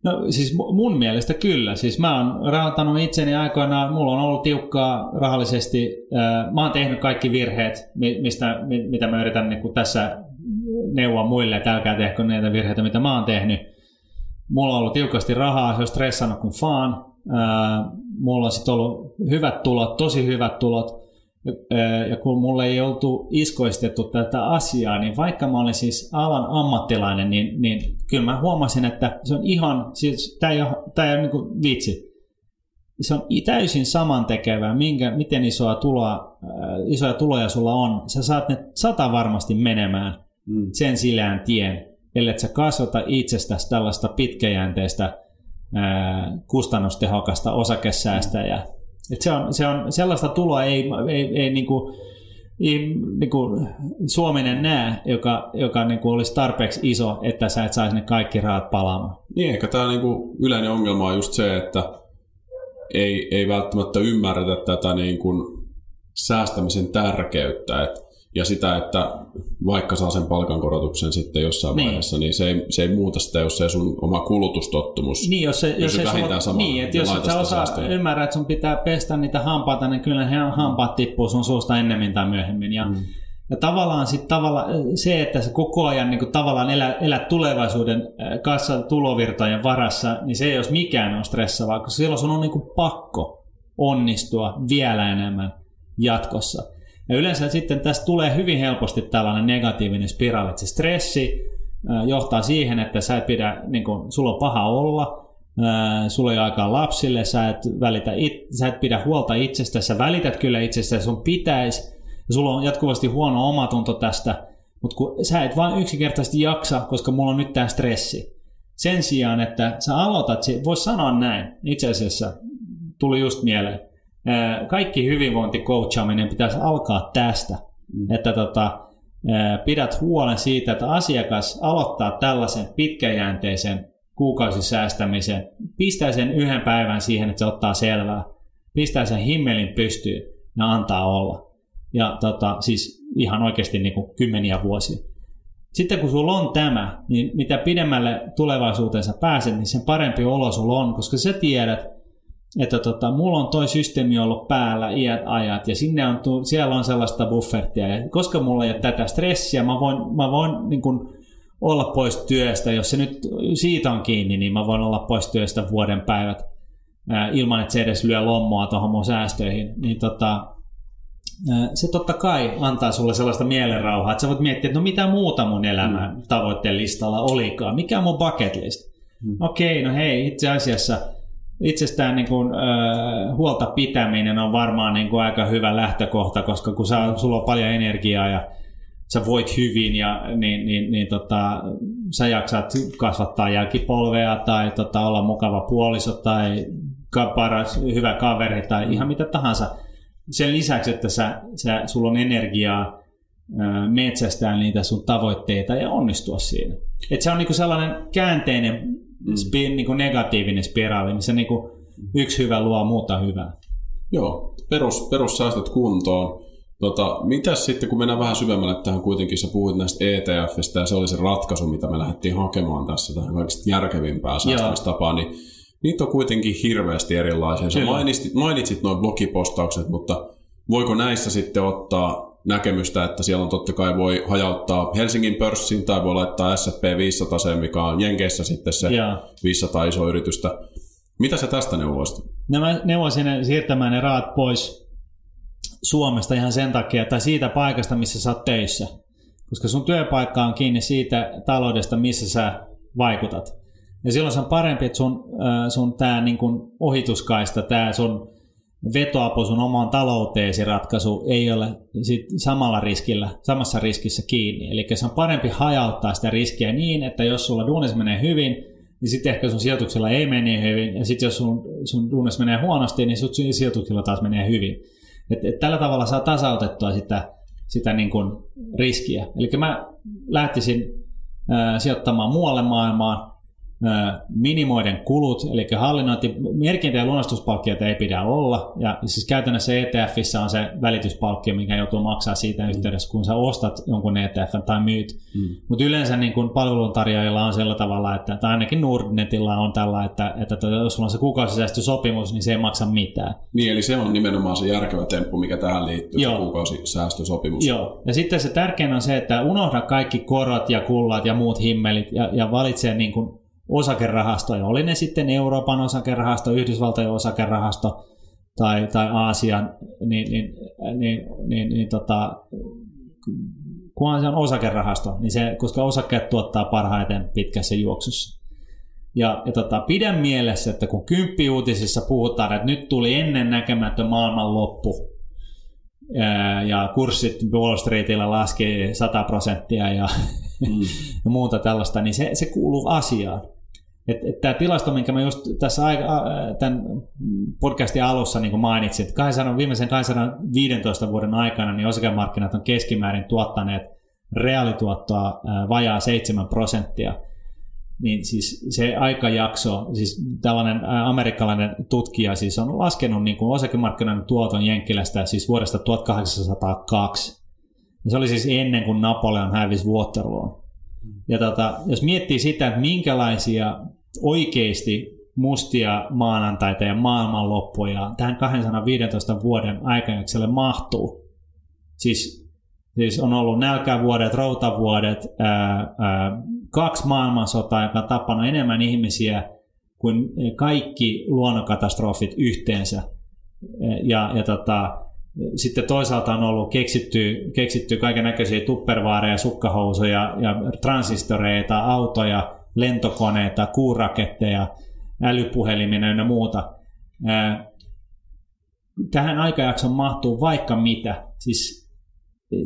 [SPEAKER 2] No siis mun mielestä kyllä. Siis mä oon rahoittanut itseni aikoinaan, mulla on ollut tiukkaa rahallisesti. Mä oon tehnyt kaikki virheet, mistä, mitä mä yritän niin tässä neuvoa muille, että älkää tehkö näitä virheitä, mitä mä oon tehnyt. Mulla on ollut tiukasti rahaa, se on stressannut kuin faan. Mulla on sitten ollut hyvät tulot, tosi hyvät tulot ja kun mulle ei oltu iskoistettu tätä asiaa, niin vaikka mä olin siis alan ammattilainen, niin, niin kyllä mä huomasin, että se on ihan, siis tämä ei ole, tämä ei ole niin vitsi. Se on täysin samantekevää, minkä, miten isoa tuloa, isoja tuloja sulla on. Sä saat ne sata varmasti menemään mm. sen silään tien, ellei sä kasvata itsestäsi tällaista pitkäjänteistä kustannustehokasta osakesäästäjää. Et se, on, se on sellaista tuloa ei, ei, ei, niinku, ei niinku Suominen näe, joka, joka niinku olisi tarpeeksi iso, että sä et saisi ne kaikki rahat palaamaan.
[SPEAKER 1] Niin, ehkä tämä niinku yleinen ongelma on just se, että ei, ei välttämättä ymmärretä tätä niinku säästämisen tärkeyttä. Et ja sitä, että vaikka saa sen palkankorotuksen sitten jossain niin. vaiheessa, niin se ei, se ei muuta sitä, jos se sun oma kulutustottumus
[SPEAKER 2] niin, jos se, jos se vähintään sama. Niin, että jos et sä osaa ymmärrä, että sun pitää pestä niitä hampaita, niin kyllä ne hampaat tippuu sun suusta ennemmin tai myöhemmin. Ja, mm. ja tavallaan sit tavalla, se, että sä koko ajan niin tavallaan elät, elät tulevaisuuden äh, kanssa tulovirtojen varassa, niin se ei jos mikään on stressavaa, koska silloin sun on niin pakko onnistua vielä enemmän jatkossa. Ja yleensä sitten tästä tulee hyvin helposti tällainen negatiivinen spiraali, että se stressi johtaa siihen, että sä et pidä, niin kuin, sulla on paha olla, sulla ei aikaa lapsille, sä et, välitä it, sä et pidä huolta itsestä, sä välität kyllä itsestä, sun pitäisi, ja sulla on jatkuvasti huono omatunto tästä, mutta kun sä et vain yksinkertaisesti jaksa, koska mulla on nyt tämä stressi. Sen sijaan, että sä aloitat, voisi sanoa näin, itse asiassa tuli just mieleen, kaikki hyvinvointikoutchaaminen pitäisi alkaa tästä, mm. että tota, pidät huolen siitä, että asiakas aloittaa tällaisen pitkäjänteisen kuukausisäästämisen, pistää sen yhden päivän siihen, että se ottaa selvää, pistää sen himmelin pystyyn ja antaa olla. Ja tota, siis ihan oikeasti niin kuin kymmeniä vuosia. Sitten kun sulla on tämä, niin mitä pidemmälle tulevaisuutensa pääset, niin sen parempi olo sulla on, koska sä tiedät, että tota, mulla on toi systeemi ollut päällä iät ajat ja sinne on, siellä on sellaista buffertia ja koska mulla ei ole tätä stressiä, mä voin, mä voin niin kun, olla pois työstä, jos se nyt siitä on kiinni, niin mä voin olla pois työstä vuoden päivät ää, ilman, että se edes lyö lommoa tuohon mun säästöihin, niin tota, ää, se totta kai antaa sulle sellaista mielenrauhaa, että sä voit miettiä, että no mitä muuta mun elämän mm. tavoitteen listalla olikaan, mikä on mun bucket list. Mm. Okei, okay, no hei, itse asiassa – itsestään niin kuin, äh, huolta pitäminen on varmaan niin kuin aika hyvä lähtökohta, koska kun sä, sulla on paljon energiaa ja sä voit hyvin ja niin, niin, niin tota, sä jaksat kasvattaa jälkipolvea tai tota, olla mukava puoliso tai paras, hyvä kaveri tai ihan mitä tahansa. Sen lisäksi, että sä, sä, sulla on energiaa metsästää niitä sun tavoitteita ja onnistua siinä. Et se on niinku sellainen käänteinen. Spi, niin kuin negatiivinen spiraali, missä niin kuin yksi hyvä luo muuta hyvää.
[SPEAKER 1] Joo, perus, perussäästöt kuntoon. Tota, mitäs sitten, kun mennään vähän syvemmälle tähän kuitenkin, sä puhuit näistä ETFistä ja se oli se ratkaisu, mitä me lähdettiin hakemaan tässä tähän kaikista järkevimpää säästämistapaa, niin niitä on kuitenkin hirveästi erilaisia. Sä mainitsit, mainitsit noin blogipostaukset, mutta voiko näissä sitten ottaa näkemystä, että siellä on totta kai voi hajauttaa Helsingin pörssiin tai voi laittaa S&P 500, mikä on Jenkeissä sitten se ja. 500 iso yritystä. Mitä sä tästä neuvoisit?
[SPEAKER 2] No mä neuvoisin siirtämään ne raat pois Suomesta ihan sen takia, tai siitä paikasta, missä sä oot töissä. Koska sun työpaikka on kiinni siitä taloudesta, missä sä vaikutat. Ja silloin se on parempi, että sun, sun tämä niin ohituskaista, tämä sun vetoapu sun omaan talouteesi ratkaisu ei ole sit samalla riskillä, samassa riskissä kiinni. Eli se on parempi hajauttaa sitä riskiä niin, että jos sulla duunissa menee hyvin, niin sitten ehkä sun sijoituksella ei mene niin hyvin, ja sitten jos sun, sun duunissa menee huonosti, niin sun sijoituksella taas menee hyvin. Et, et tällä tavalla saa tasautettua sitä, sitä niin kuin riskiä. Eli mä lähtisin äh, sijoittamaan muualle maailmaan, minimoiden kulut, eli hallinnointi, merkintä- ja lunastuspalkkioita ei pidä olla, ja siis käytännössä ETFissä on se välityspalkkio, mikä joutuu maksaa siitä mm. yhteydessä, kun sä ostat jonkun ETF tai myyt. Mm. Mutta yleensä niin kun palveluntarjoajilla on sillä tavalla, että, tai ainakin Nordnetilla on tällä, että, että tota, jos sulla on se kuukausisäästösopimus, niin se ei maksa mitään.
[SPEAKER 1] Niin, eli se on nimenomaan se järkevä temppu, mikä tähän liittyy, Joo. se kuukausisäästösopimus.
[SPEAKER 2] Joo, ja sitten se tärkein on se, että unohda kaikki korot ja kullat ja muut himmelit, ja, ja valitse niin kuin osakerahastoja, oli ne sitten Euroopan osakerahasto, Yhdysvaltojen osakerahasto tai, tai Aasian, niin, niin, niin, niin, niin tota, kunhan se on osakerahasto, niin se, koska osakkeet tuottaa parhaiten pitkässä juoksussa. Ja, ja tota, pidän mielessä, että kun kymppiuutisissa puhutaan, että nyt tuli ennen näkemätön maailmanloppu, ja kurssit Wall Streetillä laski 100 prosenttia ja, mm. *laughs* ja muuta tällaista, niin se, se kuuluu asiaan. Et, et tämä tilasto, minkä mä just tässä aika, tämän podcastin alussa niin mainitsin, että 200, viimeisen 215 vuoden aikana niin osakemarkkinat on keskimäärin tuottaneet reaalituottoa vajaa 7 prosenttia. Niin siis se aikajakso, siis tällainen amerikkalainen tutkija siis on laskenut niin kuin osakemarkkinoiden tuoton Jenkkilästä siis vuodesta 1802. Ja se oli siis ennen kuin Napoleon hävisi Waterloon. Ja tota, jos miettii sitä, että minkälaisia oikeasti mustia maanantaita ja maailmanloppuja tähän 215 vuoden aikajakselle mahtuu. Siis, siis on ollut nälkävuodet, routavuodet, ää, ää, kaksi maailmansotaa, joka on tapannut enemmän ihmisiä kuin kaikki luonnonkatastrofit yhteensä. Ja, ja tota, sitten toisaalta on ollut keksitty, keksitty kaiken näköisiä tuppervaareja, sukkahousuja ja transistoreita, autoja, lentokoneita, kuuraketteja, älypuhelimia ja muuta. Tähän aikajakson mahtuu vaikka mitä, siis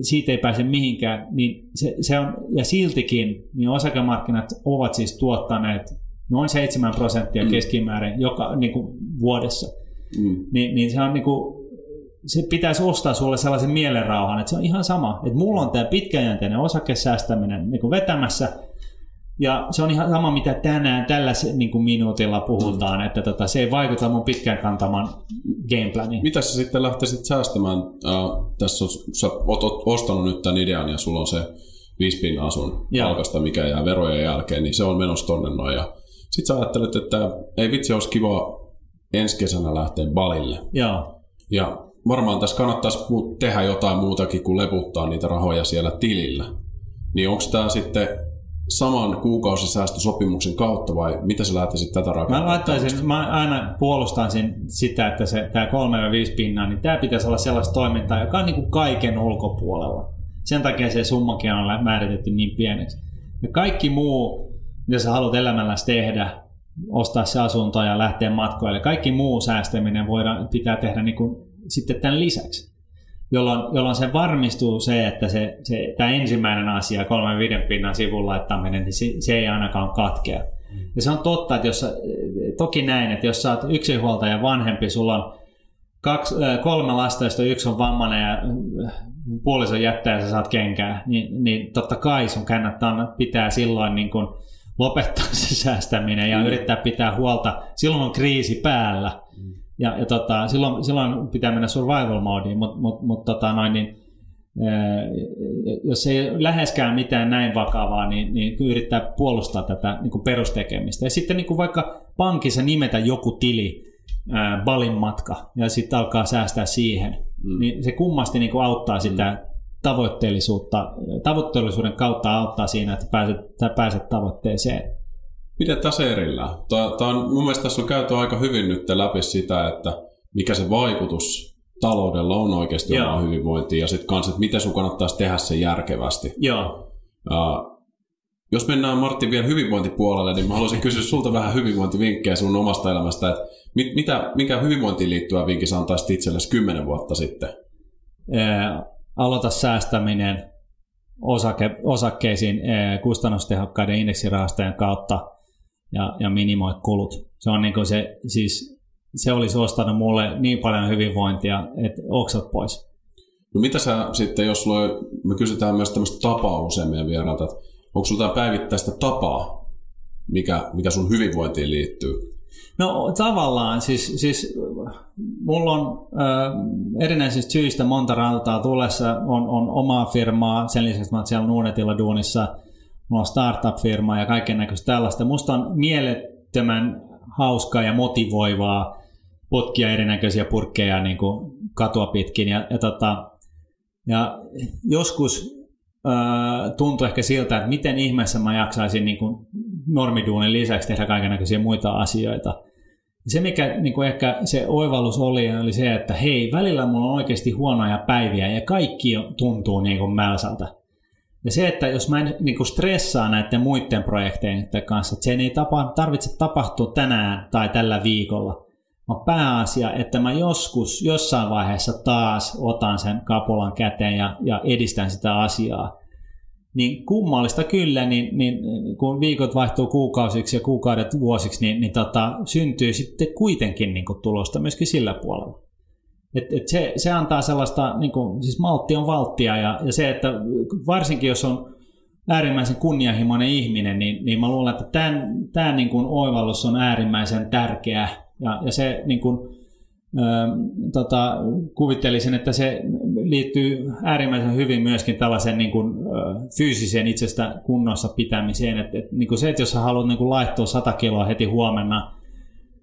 [SPEAKER 2] siitä ei pääse mihinkään, niin se, se on, ja siltikin niin osakemarkkinat ovat siis tuottaneet noin 7 prosenttia mm. keskimäärin joka, niin kuin vuodessa. Mm. Ni, niin se on niin kuin, se pitäisi ostaa sulle sellaisen mielenrauhan, että se on ihan sama, että mulla on tämä pitkäjänteinen osakesäästäminen niin kuin vetämässä, ja se on ihan sama, mitä tänään tällä niin kuin minuutilla puhutaan, mm. että tota, se ei vaikuta mun pitkään kantaman gameplaniin.
[SPEAKER 1] Mitä sä sitten lähtisit säästämään? Äh, tässä on, sä oot ostanut nyt tämän idean ja sulla on se viisi pinnaa sun palkasta, mikä jää verojen jälkeen, niin se on menossa tonne noin. Ja sit sä ajattelet, että ei vitsi, olisi kiva ensi kesänä lähteä balille.
[SPEAKER 2] Joo.
[SPEAKER 1] Ja varmaan tässä kannattaisi tehdä jotain muutakin kuin leputtaa niitä rahoja siellä tilillä. Niin onko tämä sitten saman kuukausisäästösopimuksen kautta vai mitä sä lähtisit tätä rakentamaan?
[SPEAKER 2] Mä laittaisin, mä aina puolustaisin sitä, että se, tämä 3-5 pinnaa, niin tämä pitäisi olla sellaista toimintaa, joka on niin kuin kaiken ulkopuolella. Sen takia se summakin on määritetty niin pieneksi. Ja kaikki muu, mitä sä haluat elämälläsi tehdä, ostaa se asunto ja lähteä matkoille, kaikki muu säästäminen voidaan, pitää tehdä niin kuin sitten tämän lisäksi jolloin, jolloin se varmistuu se, että se, se, tämä ensimmäinen asia, kolmen viiden pinnan sivun laittaminen, niin se, se ei ainakaan katkea. Mm. Ja se on totta, että jos, toki näin, että jos sä oot yksinhuoltaja vanhempi, sulla on kaksi, kolme lasta, joista yksi on vammainen ja puoliso jättää ja sä saat kenkää, niin, niin totta kai sun kannattaa pitää silloin niin kun lopettaa se säästäminen ja mm. yrittää pitää huolta. Silloin on kriisi päällä. Mm. Ja, ja tota, silloin, silloin pitää mennä survival modeen, mutta mut, mut, tota noin, niin, jos ei läheskään mitään näin vakavaa, niin, niin yrittää puolustaa tätä niin kuin perustekemistä. Ja sitten niin kuin vaikka pankissa nimetä joku tili, ää, balin matka, ja sitten alkaa säästää siihen, mm. niin se kummasti niin kuin auttaa mm. sitä tavoitteellisuutta, tavoitteellisuuden kautta auttaa siinä, että pääset, pääset tavoitteeseen
[SPEAKER 1] tässä erillään. Tämä on, mun mielestä tässä on käyty aika hyvin nyt läpi sitä, että mikä se vaikutus taloudella on oikeasti omaa hyvinvointiin ja sitten kanssa, että miten sun kannattaisi tehdä se järkevästi.
[SPEAKER 2] Joo.
[SPEAKER 1] Uh, jos mennään Martti vielä hyvinvointipuolelle, niin mä haluaisin kysyä sulta vähän hyvinvointivinkkejä sun omasta elämästä, että mit, mitä, minkä hyvinvointiin liittyvä vinkki sä antaisit itsellesi kymmenen vuotta sitten?
[SPEAKER 2] Ää, aloita säästäminen osake, osakkeisiin ää, kustannustehokkaiden indeksirahastojen kautta ja, ja minimoi kulut. Se on niin se, siis se olisi ostanut mulle niin paljon hyvinvointia, että oksat pois.
[SPEAKER 1] No mitä sä sitten, jos sulla, me kysytään myös tämmöistä tapaa usein meidän vierailta, että onko sulla päivittäistä tapaa, mikä, mikä sun hyvinvointiin liittyy?
[SPEAKER 2] No tavallaan, siis, siis mulla on äh, erinäisistä syistä monta rautaa tulessa, on, on omaa firmaa, sen lisäksi mä oon siellä Nuunetilla duunissa, mulla on startup-firma ja kaiken näköistä tällaista. Musta on mielettömän hauskaa ja motivoivaa potkia erinäköisiä purkkeja niin kuin katua pitkin. Ja, ja, tota, ja joskus tuntuu ehkä siltä, että miten ihmeessä mä jaksaisin niin kuin normiduunin lisäksi tehdä kaikenlaisia muita asioita. Se, mikä niin kuin ehkä se oivallus oli, oli se, että hei, välillä mulla on oikeasti huonoja päiviä ja kaikki tuntuu niin kuin mälsältä. Ja se, että jos mä en niin kuin stressaa näiden muiden projekteiden kanssa, että se ei tapa, tarvitse tapahtua tänään tai tällä viikolla, vaan pääasia, että mä joskus, jossain vaiheessa taas otan sen kapulan käteen ja, ja edistän sitä asiaa. Niin kummallista kyllä, niin, niin kun viikot vaihtuu kuukausiksi ja kuukaudet vuosiksi, niin, niin tota, syntyy sitten kuitenkin niin kuin, tulosta myöskin sillä puolella. Et, et se, se antaa sellaista, niin kuin, siis maltti on valttia ja, ja se, että varsinkin jos on äärimmäisen kunnianhimoinen ihminen, niin, niin mä luulen, että tämän niin oivallus on äärimmäisen tärkeä ja, ja se niin kuin, ö, tota, kuvittelisin, että se liittyy äärimmäisen hyvin myöskin tällaisen niin kuin, ö, fyysiseen itsestä kunnossa pitämiseen. Et, et, niin se, että jos sä haluat niin kuin laittua 100 kiloa heti huomenna,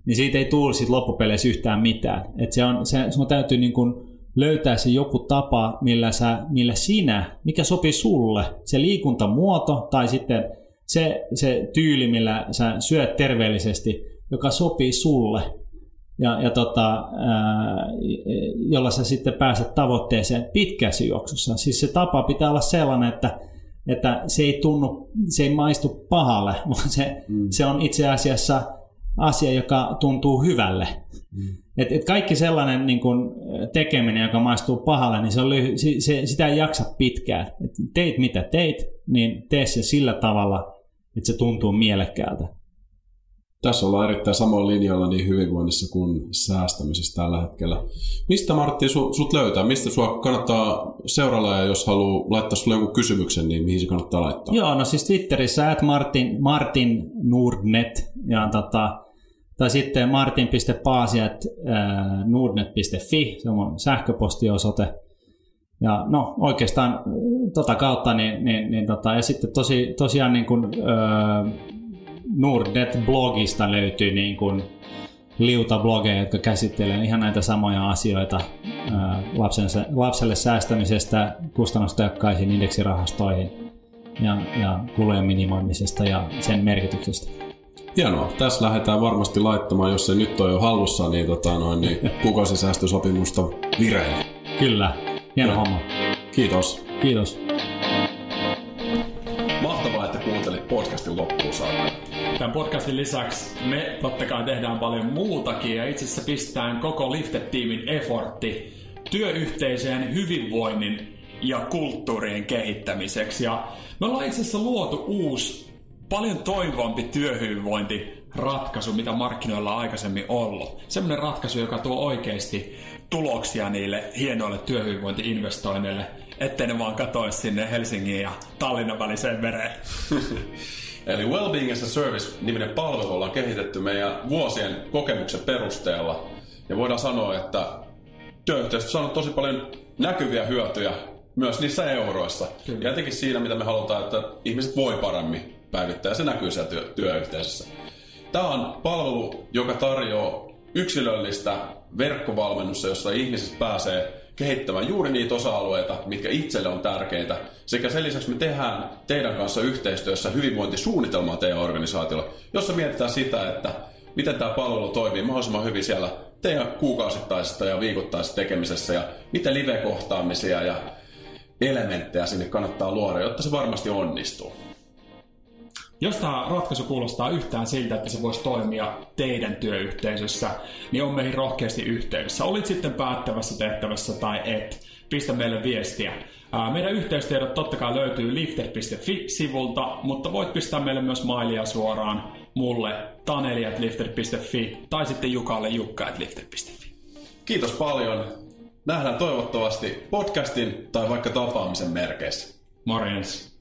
[SPEAKER 2] niin siitä ei tule sit loppupeleissä yhtään mitään. Et se on, se, sun täytyy niin kuin löytää se joku tapa, millä, sä, millä sinä, mikä sopii sulle, se liikuntamuoto tai sitten se, se tyyli, millä sä syöt terveellisesti, joka sopii sulle ja, ja tota, ää, jolla sä sitten pääset tavoitteeseen pitkässä juoksussa. Siis se tapa pitää olla sellainen, että, että se ei tunnu, se ei maistu pahalle, *laughs* vaan se, mm. se on itse asiassa asia, joka tuntuu hyvälle. Mm. Et, et kaikki sellainen niin kun, tekeminen, joka maistuu pahalle, niin se on lyhy- se, se, sitä ei jaksa pitkään. Et teit mitä teit, niin tee se sillä tavalla, että se tuntuu mielekkäältä.
[SPEAKER 1] Tässä ollaan erittäin samoilla linjoilla niin hyvinvoinnissa kuin säästämisessä tällä hetkellä. Mistä Martti su, sut löytää? Mistä sua kannattaa seuralla ja jos haluaa laittaa sulle jonkun kysymyksen, niin mihin se kannattaa laittaa?
[SPEAKER 2] Joo, no siis Twitterissä at Martin, Martin Nordnet ja tota, tai sitten martin.paasi.nordnet.fi, se on mun sähköpostiosoite. Ja no oikeastaan tota kautta, niin, niin, niin tota, ja sitten tosi, tosiaan niin kuin, öö, Nordnet-blogista löytyy niin kuin liuta blogeja, jotka käsittelee ihan näitä samoja asioita lapselle, lapselle säästämisestä kustannustehokkaisiin indeksirahastoihin ja, ja kulujen minimoimisesta ja sen merkityksestä.
[SPEAKER 1] Hienoa. Tässä lähdetään varmasti laittamaan, jos se nyt on jo hallussa, niin, tota noin, niin *laughs* kuukausisäästösopimusta vireille.
[SPEAKER 2] Kyllä. Hieno ja. homma.
[SPEAKER 1] Kiitos.
[SPEAKER 2] Kiitos.
[SPEAKER 1] Mahtavaa, että kuuntelit podcastin loppuun saakka.
[SPEAKER 3] Tämän podcastin lisäksi me totta kai tehdään paljon muutakin ja itse asiassa pistetään koko Lifted-tiimin effortti työyhteisöjen hyvinvoinnin ja kulttuurien kehittämiseksi. Ja me ollaan itse asiassa luotu uusi paljon toivompi työhyvinvointiratkaisu, mitä markkinoilla on aikaisemmin ollut. Semmoinen ratkaisu, joka tuo oikeasti tuloksia niille hienoille työhyvinvointiinvestoinneille, ettei ne vaan katoisi sinne Helsingin ja Tallinnan väliseen vereen. *laughs*
[SPEAKER 1] Eli Wellbeing as a Service-niminen palvelu ollaan kehitetty meidän vuosien kokemuksen perusteella. Ja voidaan sanoa, että työyhteistyössä on tosi paljon näkyviä hyötyjä myös niissä euroissa. Kyllä. Ja etenkin siinä, mitä me halutaan, että ihmiset voi paremmin päivittää se näkyy siellä työ, työyhteisössä. Tämä on palvelu, joka tarjoaa yksilöllistä verkkovalmennusta, jossa ihmiset pääsee kehittämään juuri niitä osa-alueita, mitkä itselle on tärkeitä. Sekä sen lisäksi me tehdään teidän kanssa yhteistyössä hyvinvointisuunnitelmaa teidän organisaatiolle, jossa mietitään sitä, että miten tämä palvelu toimii mahdollisimman hyvin siellä teidän kuukausittaisessa ja viikoittaisessa tekemisessä ja miten live-kohtaamisia ja elementtejä sinne kannattaa luoda, jotta se varmasti onnistuu.
[SPEAKER 3] Jos tämä ratkaisu kuulostaa yhtään siltä, että se voisi toimia teidän työyhteisössä, niin on meihin rohkeasti yhteydessä. Olit sitten päättävässä tehtävässä tai et, pistä meille viestiä. Meidän yhteystiedot totta kai löytyy lifter.fi-sivulta, mutta voit pistää meille myös mailia suoraan mulle taneliatlifter.fi tai sitten Jukalle jukka.lifter.fi.
[SPEAKER 1] Kiitos paljon. Nähdään toivottavasti podcastin tai vaikka tapaamisen merkeissä.
[SPEAKER 3] Morjens.